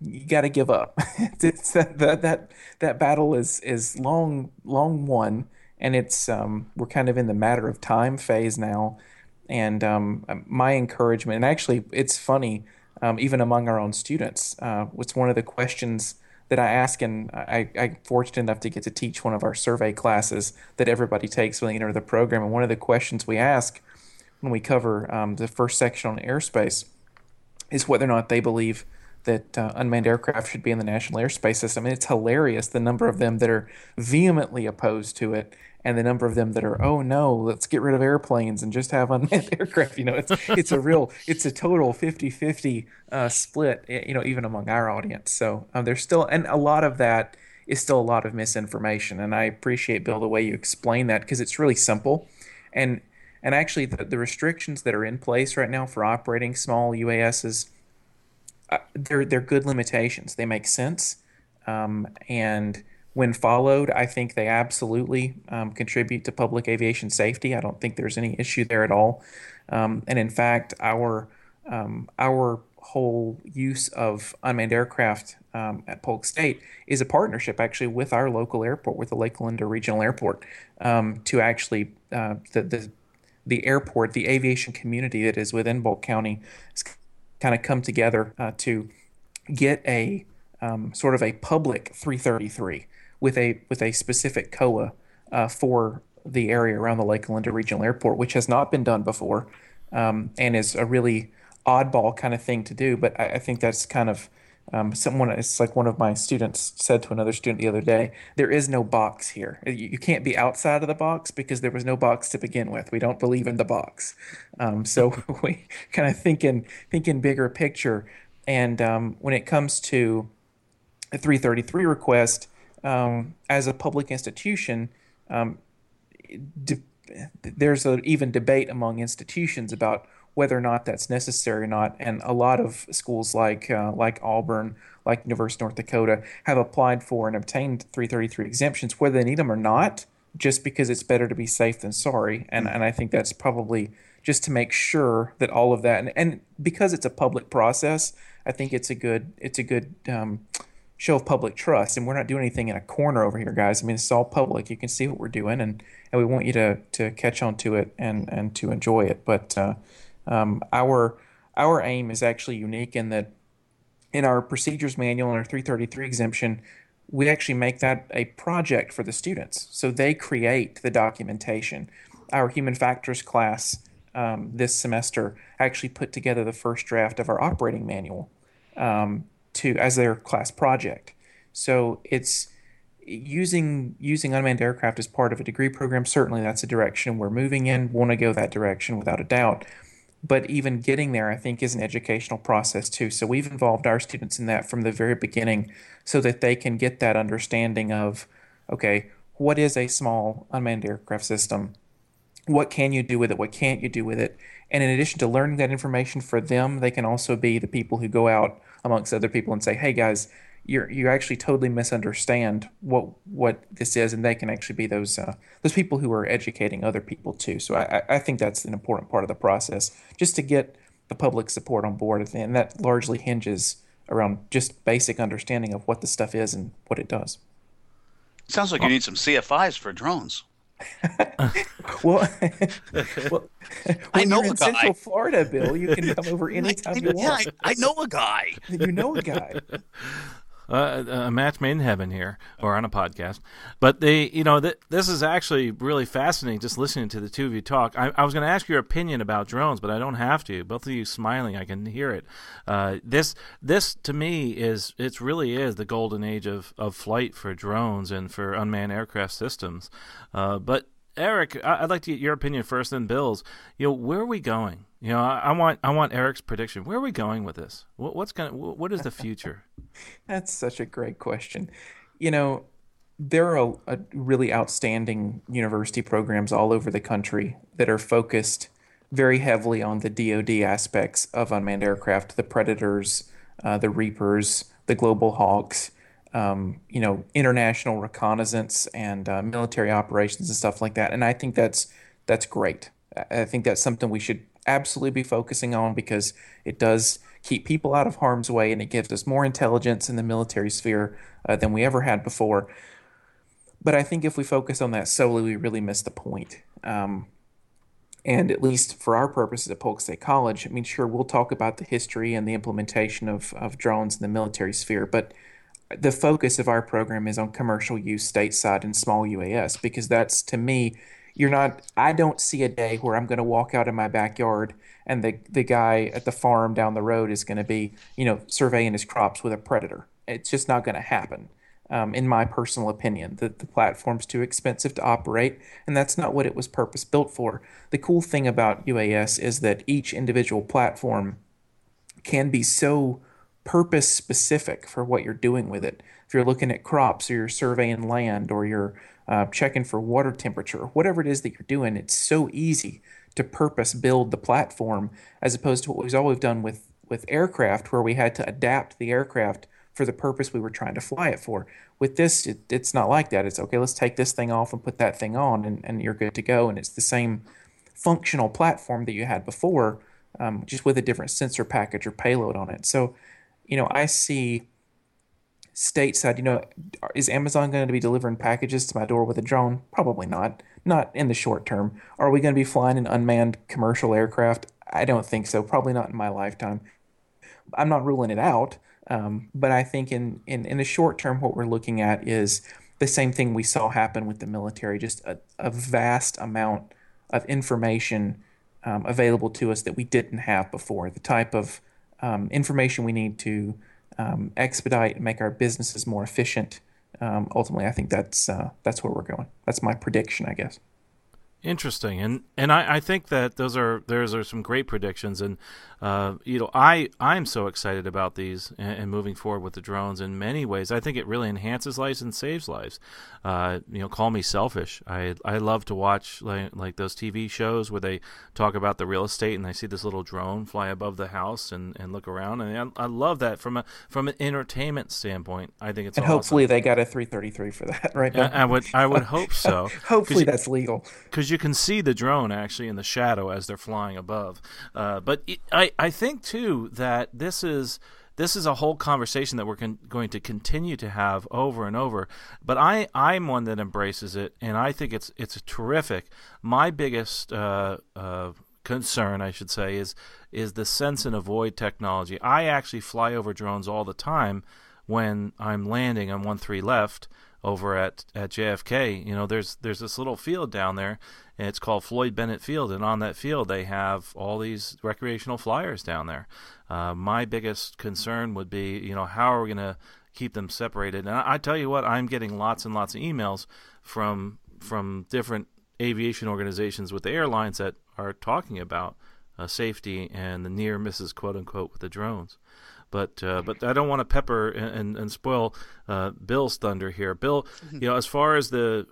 you got to give up. it's that, that that battle is is long long won, and it's um, we're kind of in the matter of time phase now. And um, my encouragement, and actually, it's funny, um, even among our own students, uh, it's one of the questions that I ask, and I, I'm fortunate enough to get to teach one of our survey classes that everybody takes when they enter the program. And one of the questions we ask when we cover um, the first section on airspace is whether or not they believe that uh, unmanned aircraft should be in the National Airspace System. And it's hilarious the number of them that are vehemently opposed to it and the number of them that are, oh no, let's get rid of airplanes and just have unmanned aircraft. You know, it's it's a real, it's a total 50-50 uh, split, you know, even among our audience. So um, there's still, and a lot of that is still a lot of misinformation. And I appreciate, Bill, the way you explain that because it's really simple. And and actually, the, the restrictions that are in place right now for operating small UASs, uh, they're they're good limitations. They make sense, um, and when followed, I think they absolutely um, contribute to public aviation safety. I don't think there's any issue there at all. Um, and in fact, our um, our whole use of unmanned aircraft um, at Polk State is a partnership actually with our local airport, with the Lakeland Linder Regional Airport, um, to actually uh, the, the the airport, the aviation community that is within Polk County, has kind of come together uh, to get a um, sort of a public 333 with a with a specific COA uh, for the area around the Lakeland Linder Regional Airport, which has not been done before, um, and is a really oddball kind of thing to do. But I, I think that's kind of um, someone. It's like one of my students said to another student the other day. There is no box here. You, you can't be outside of the box because there was no box to begin with. We don't believe in the box. Um, so we kind of thinking thinking bigger picture. And um, when it comes to a 333 request, um, as a public institution, um, de- there's an even debate among institutions about whether or not that's necessary or not. And a lot of schools like uh, like Auburn, like University of North Dakota, have applied for and obtained 333 exemptions, whether they need them or not, just because it's better to be safe than sorry. And and I think that's probably just to make sure that all of that and, and because it's a public process, I think it's a good it's a good um, show of public trust. And we're not doing anything in a corner over here, guys. I mean, it's all public. You can see what we're doing, and, and we want you to to catch on to it and and to enjoy it. But uh, um, our our aim is actually unique in that in our procedures manual and our 333 exemption, we actually make that a project for the students. So they create the documentation. Our human factors class um, this semester actually put together the first draft of our operating manual. Um, to as their class project. So it's using using unmanned aircraft as part of a degree program. Certainly, that's a direction we're moving in. Want to go that direction without a doubt. But even getting there, I think, is an educational process too. So we've involved our students in that from the very beginning, so that they can get that understanding of, okay, what is a small unmanned aircraft system? What can you do with it? What can't you do with it? And in addition to learning that information for them, they can also be the people who go out amongst other people and say, "Hey guys, you you actually totally misunderstand what what this is," and they can actually be those uh, those people who are educating other people too. So I, I think that's an important part of the process, just to get the public support on board, and that largely hinges around just basic understanding of what the stuff is and what it does. Sounds like you need some CFIs for drones. well, well, I know in a guy. Central Florida, Bill, you can come over anytime you yeah, want. I, I know a guy. You know a guy. Uh, a match made in heaven here, or on a podcast. But they, you know, th- this is actually really fascinating. Just listening to the two of you talk. I, I was going to ask your opinion about drones, but I don't have to. Both of you smiling, I can hear it. Uh, this, this to me is it really is the golden age of of flight for drones and for unmanned aircraft systems. Uh, but Eric, I- I'd like to get your opinion first, then Bill's. You know, where are we going? You know, I, I want I want Eric's prediction. Where are we going with this? What, what's going? What is the future? That's such a great question. You know, there are a, a really outstanding university programs all over the country that are focused very heavily on the DoD aspects of unmanned aircraft, the Predators, uh, the Reapers, the Global Hawks, um, you know, international reconnaissance and uh, military operations and stuff like that. And I think that's that's great. I I think that's something we should absolutely be focusing on because it does keep people out of harm's way and it gives us more intelligence in the military sphere uh, than we ever had before. But I think if we focus on that solely, we really miss the point. Um, and at least for our purposes at Polk State College, I mean, sure, we'll talk about the history and the implementation of, of drones in the military sphere, but the focus of our program is on commercial use stateside and small UAS because that's to me, you're not, I don't see a day where I'm going to walk out in my backyard and the, the guy at the farm down the road is going to be, you know, surveying his crops with a predator. It's just not going to happen um, in my personal opinion. The, the platform's too expensive to operate, and that's not what it was purpose built for. The cool thing about UAS is that each individual platform can be so purpose specific for what you're doing with it. If you're looking at crops or you're surveying land or you're uh, checking for water temperature, whatever it is that you're doing, it's so easy to purpose build the platform as opposed to what we've always done with, with aircraft where we had to adapt the aircraft for the purpose we were trying to fly it for. With this, it, it's not like that. It's okay, let's take this thing off and put that thing on, and, and you're good to go. And it's the same functional platform that you had before, um, just with a different sensor package or payload on it. So, you know, I see stateside, you know, is Amazon going to be delivering packages to my door with a drone? Probably not. Not in the short term. Are we going to be flying an unmanned commercial aircraft? I don't think so. Probably not in my lifetime. I'm not ruling it out. Um, but I think in, in, in the short term, what we're looking at is the same thing we saw happen with the military just a, a vast amount of information um, available to us that we didn't have before. The type of um, information we need to um, expedite and make our businesses more efficient. Um, ultimately, I think that's uh, that's where we're going. That's my prediction, I guess. Interesting, and and I, I think that those are those are some great predictions, and uh, you know I I'm so excited about these and, and, moving forward with the drones in many ways. I think it really enhances lives and saves lives. Uh, you know, call me selfish. I I love to watch like like those TV shows where they talk about the real estate and I see this little drone fly above the house and, and look around, and I, I love that from a from an entertainment standpoint. I think it's and awesome. hopefully they got a 333 for that, right? I, I would I would hope so. hopefully that's legal because you can see the drone actually in the shadow as they're flying above. Uh, but it, I I think too that this is this is a whole conversation that we're con- going to continue to have over and over. But I I'm one that embraces it, and I think it's it's terrific. My biggest uh, uh, concern, I should say, is is the sense and avoid technology. I actually fly over drones all the time when I'm landing on one three left over at, at JFK. You know, there's there's this little field down there, and it's called Floyd Bennett Field. And on that field, they have all these recreational flyers down there. Uh, my biggest concern would be, you know, how are we going to keep them separated? And I, I, tell you what, I'm getting lots and lots of emails from from different aviation organizations with the airlines that are talking about uh, safety and the near misses, quote unquote, with the drones. But uh, but I don't want to pepper and, and, and spoil uh, Bill's thunder here. Bill, you know, as far as the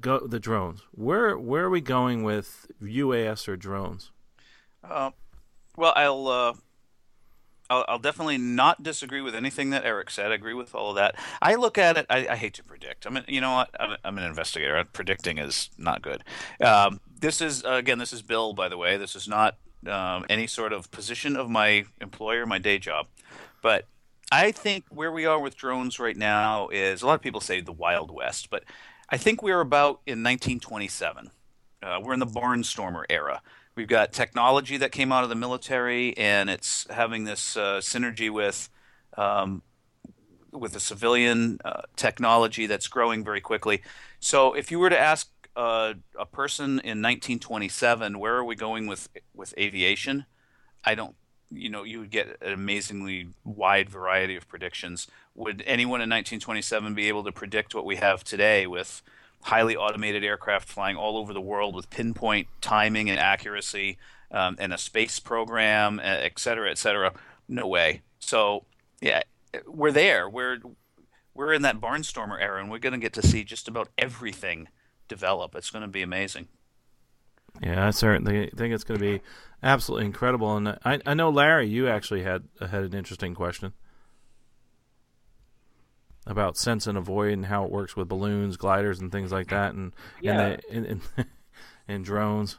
go, the drones, where where are we going with UAS or drones? Uh, well, I'll, uh, I'll, I'll definitely not disagree with anything that Eric said. I agree with all of that. I look at it. I, I hate to predict. I mean, you know what? I'm, I'm an investigator. Predicting is not good. Um, this is again. This is Bill, by the way. This is not um, any sort of position of my employer, my day job. But I think where we are with drones right now is a lot of people say the Wild West, but I think we're about in 1927. Uh, we're in the barnstormer era. We've got technology that came out of the military, and it's having this uh, synergy with um, with the civilian uh, technology that's growing very quickly. So, if you were to ask uh, a person in 1927, where are we going with with aviation? I don't you know you would get an amazingly wide variety of predictions. Would anyone in 1927 be able to predict what we have today with highly automated aircraft flying all over the world with pinpoint timing and accuracy um, and a space program, et cetera, et cetera? No way. So yeah, we're there. We're we're in that barnstormer era, and we're going to get to see just about everything develop. It's going to be amazing. Yeah, I certainly think it's going to be absolutely incredible. And I, I know Larry, you actually had had an interesting question about sense and avoid and how it works with balloons, gliders, and things like that, and yeah. and, the, and, and, and drones.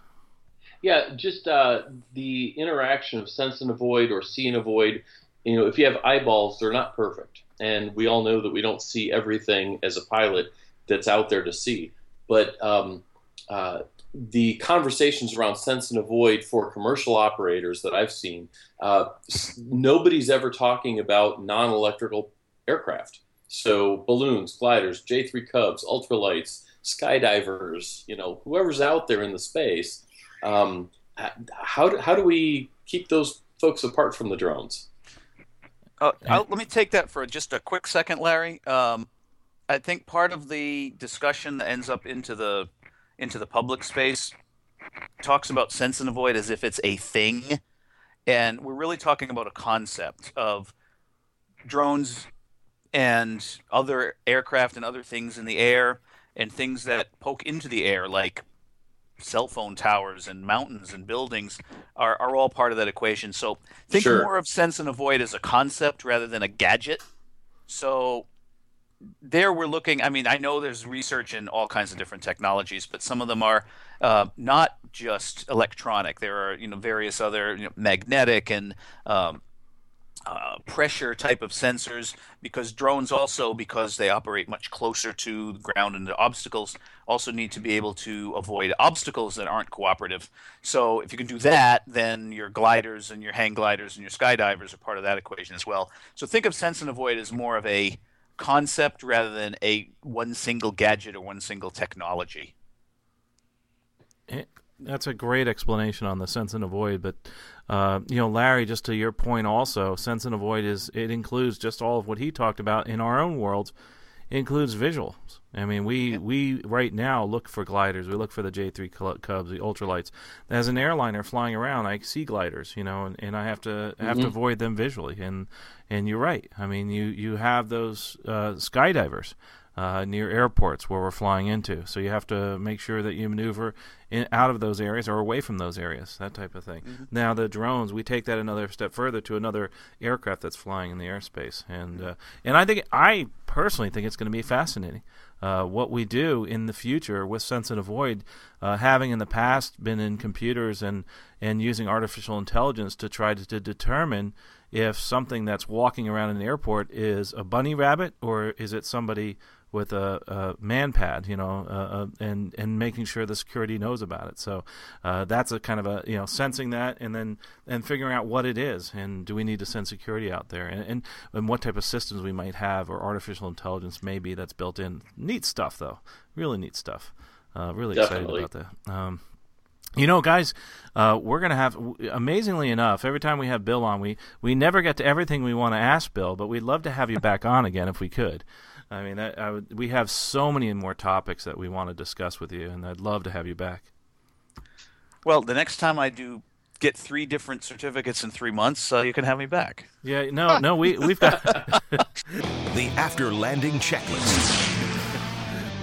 Yeah, just uh, the interaction of sense and avoid or see and avoid. You know, if you have eyeballs, they're not perfect, and we all know that we don't see everything as a pilot that's out there to see. But um, uh, the conversations around sense and avoid for commercial operators that I've seen, uh, nobody's ever talking about non-electrical aircraft. So balloons, gliders, J3 Cubs, ultralights, skydivers, you know, whoever's out there in the space. Um, how do, how do we keep those folks apart from the drones? Uh, let me take that for just a quick second, Larry. Um, I think part of the discussion that ends up into the into the public space talks about sense and avoid as if it's a thing. And we're really talking about a concept of drones and other aircraft and other things in the air and things that poke into the air, like cell phone towers and mountains and buildings, are, are all part of that equation. So think sure. more of sense and avoid as a concept rather than a gadget. So there we're looking i mean i know there's research in all kinds of different technologies but some of them are uh, not just electronic. There are you know various other you know, magnetic and um, uh, pressure type of sensors because drones also because they operate much closer to the ground and the obstacles also need to be able to avoid obstacles that aren't cooperative. So if you can do that then your gliders and your hang gliders and your skydivers are part of that equation as well. So think of sense and avoid as more of a concept rather than a one single gadget or one single technology. Eh, that's a great explanation on the sense and avoid, but uh, you know, Larry, just to your point, also sense and avoid is it includes just all of what he talked about in our own worlds. Includes visuals. I mean, we we right now look for gliders. We look for the J3 Cubs, the ultralights. As an airliner flying around, I see gliders, you know, and, and I have to have to mm-hmm. avoid them visually. And and you're right. I mean, you you have those uh, skydivers uh, near airports where we're flying into. So you have to make sure that you maneuver in, out of those areas or away from those areas, that type of thing. Mm-hmm. Now the drones, we take that another step further to another aircraft that's flying in the airspace, and uh, and I think I personally think it's going to be fascinating. Uh, what we do in the future with sense and avoid, uh, having in the past been in computers and and using artificial intelligence to try to, to determine if something that's walking around in an airport is a bunny rabbit or is it somebody with a, a man pad, you know, uh, uh, and and making sure the security knows about it. So uh, that's a kind of a you know sensing that and then and figuring out what it is and do we need to send security out there and and, and what type of systems we might have or artificial intelligence maybe that's built in. Neat stuff though, really neat stuff. Uh, really Definitely. excited about that. Um, you know, guys, uh, we're going to have, amazingly enough, every time we have Bill on, we, we never get to everything we want to ask Bill, but we'd love to have you back on again if we could. I mean, I, I would, we have so many more topics that we want to discuss with you, and I'd love to have you back. Well, the next time I do get three different certificates in three months, uh, you can have me back. Yeah, no, no, we we've got the after landing checklist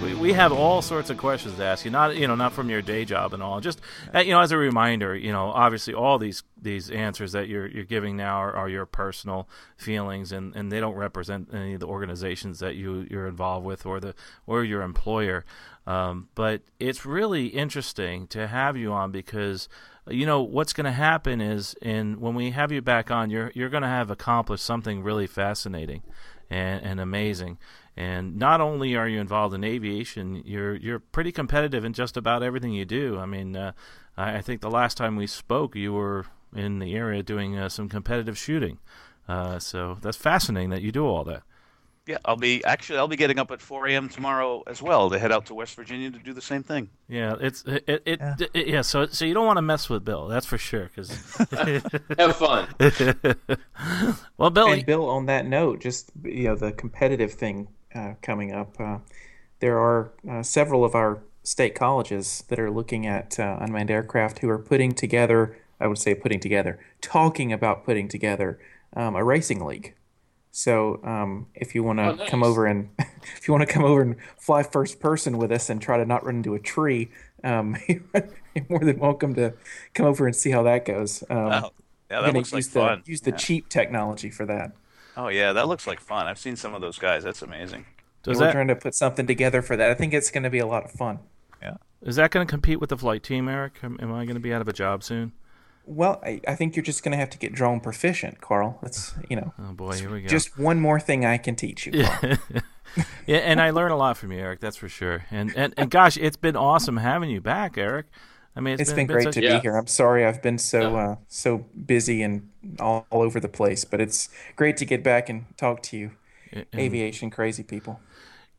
we, we have all sorts of questions to ask you. Not you know not from your day job and all. Just uh, you know as a reminder, you know obviously all these these answers that you're you're giving now are, are your personal feelings and, and they don't represent any of the organizations that you you're involved with or the or your employer. Um, but it's really interesting to have you on because you know what's going to happen is, in when we have you back on, you're you're going to have accomplished something really fascinating and, and amazing. And not only are you involved in aviation, you're you're pretty competitive in just about everything you do. I mean, uh, I, I, think the last time we spoke, you were in the area doing uh, some competitive shooting. Uh, so that's fascinating that you do all that. Yeah, I'll be actually I'll be getting up at 4 a.m. tomorrow as well to head out to West Virginia to do the same thing. Yeah, it's it it, yeah. it yeah. So so you don't want to mess with Bill, that's for sure. Because have fun. well, Bill. And Bill, on that note, just you know the competitive thing uh, coming up. Uh, there are uh, several of our state colleges that are looking at uh, unmanned aircraft who are putting together. I would say putting together, talking about putting together um, a racing league so um, if you want to oh, nice. come over and if you want to come over and fly first person with us and try to not run into a tree, um, you're more than welcome to come over and see how that goes. Um, wow. Yeah, that looks like use fun. The, use the yeah. cheap technology for that. Oh yeah, that looks like fun. I've seen some of those guys. That's amazing. Does we're that... trying to put something together for that. I think it's going to be a lot of fun. Yeah. Is that going to compete with the flight team, Eric? Am I going to be out of a job soon? Well, I, I think you're just going to have to get drone proficient, Carl. That's you know. Oh boy, here we go. Just one more thing I can teach you. Yeah. yeah, and I learn a lot from you, Eric. That's for sure. And and, and gosh, it's been awesome having you back, Eric. I mean, it's, it's been, been, great such... to yeah. be here. I'm sorry I've been so uh, so busy and all, all, over the place, but it's great to get back and talk to you, and, aviation crazy people.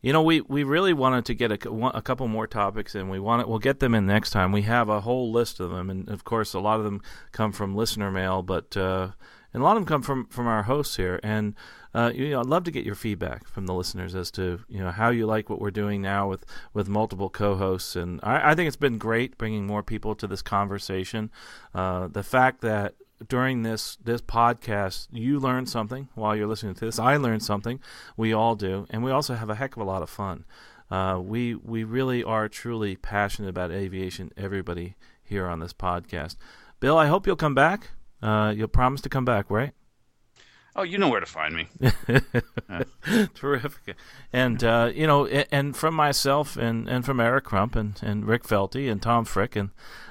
You know, we, we really wanted to get a, a couple more topics, and we want it, we'll get them in next time. We have a whole list of them, and of course, a lot of them come from listener mail, but uh, and a lot of them come from, from our hosts here. And uh, you know, I'd love to get your feedback from the listeners as to you know how you like what we're doing now with, with multiple co-hosts. And I, I think it's been great bringing more people to this conversation. Uh, the fact that during this this podcast you learn something while you're listening to this. I learned something. We all do, and we also have a heck of a lot of fun. Uh, we we really are truly passionate about aviation. Everybody here on this podcast. Bill, I hope you'll come back. Uh, you'll promise to come back, right? Oh, you know where to find me. Terrific. And, uh, you know, and from myself and, and from Eric Crump and, and Rick Felty and Tom Frick and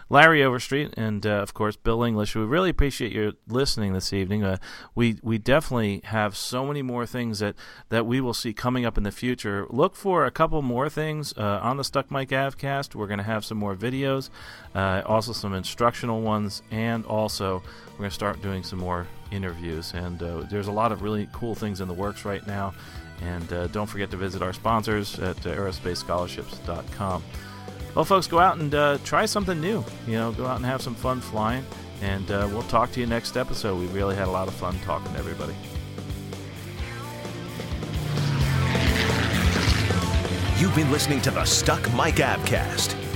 Larry Overstreet, and uh, of course Bill English. We really appreciate your listening this evening. Uh, we we definitely have so many more things that, that we will see coming up in the future. Look for a couple more things uh, on the Stuck Mic Avcast. We're going to have some more videos, uh, also some instructional ones, and also we're going to start doing some more interviews. And uh, there's a lot of really cool things in the works right now. And uh, don't forget to visit our sponsors at aerospacescholarships.com. Well, folks, go out and uh, try something new. You know, go out and have some fun flying. And uh, we'll talk to you next episode. We really had a lot of fun talking to everybody. You've been listening to the Stuck Mic Avcast.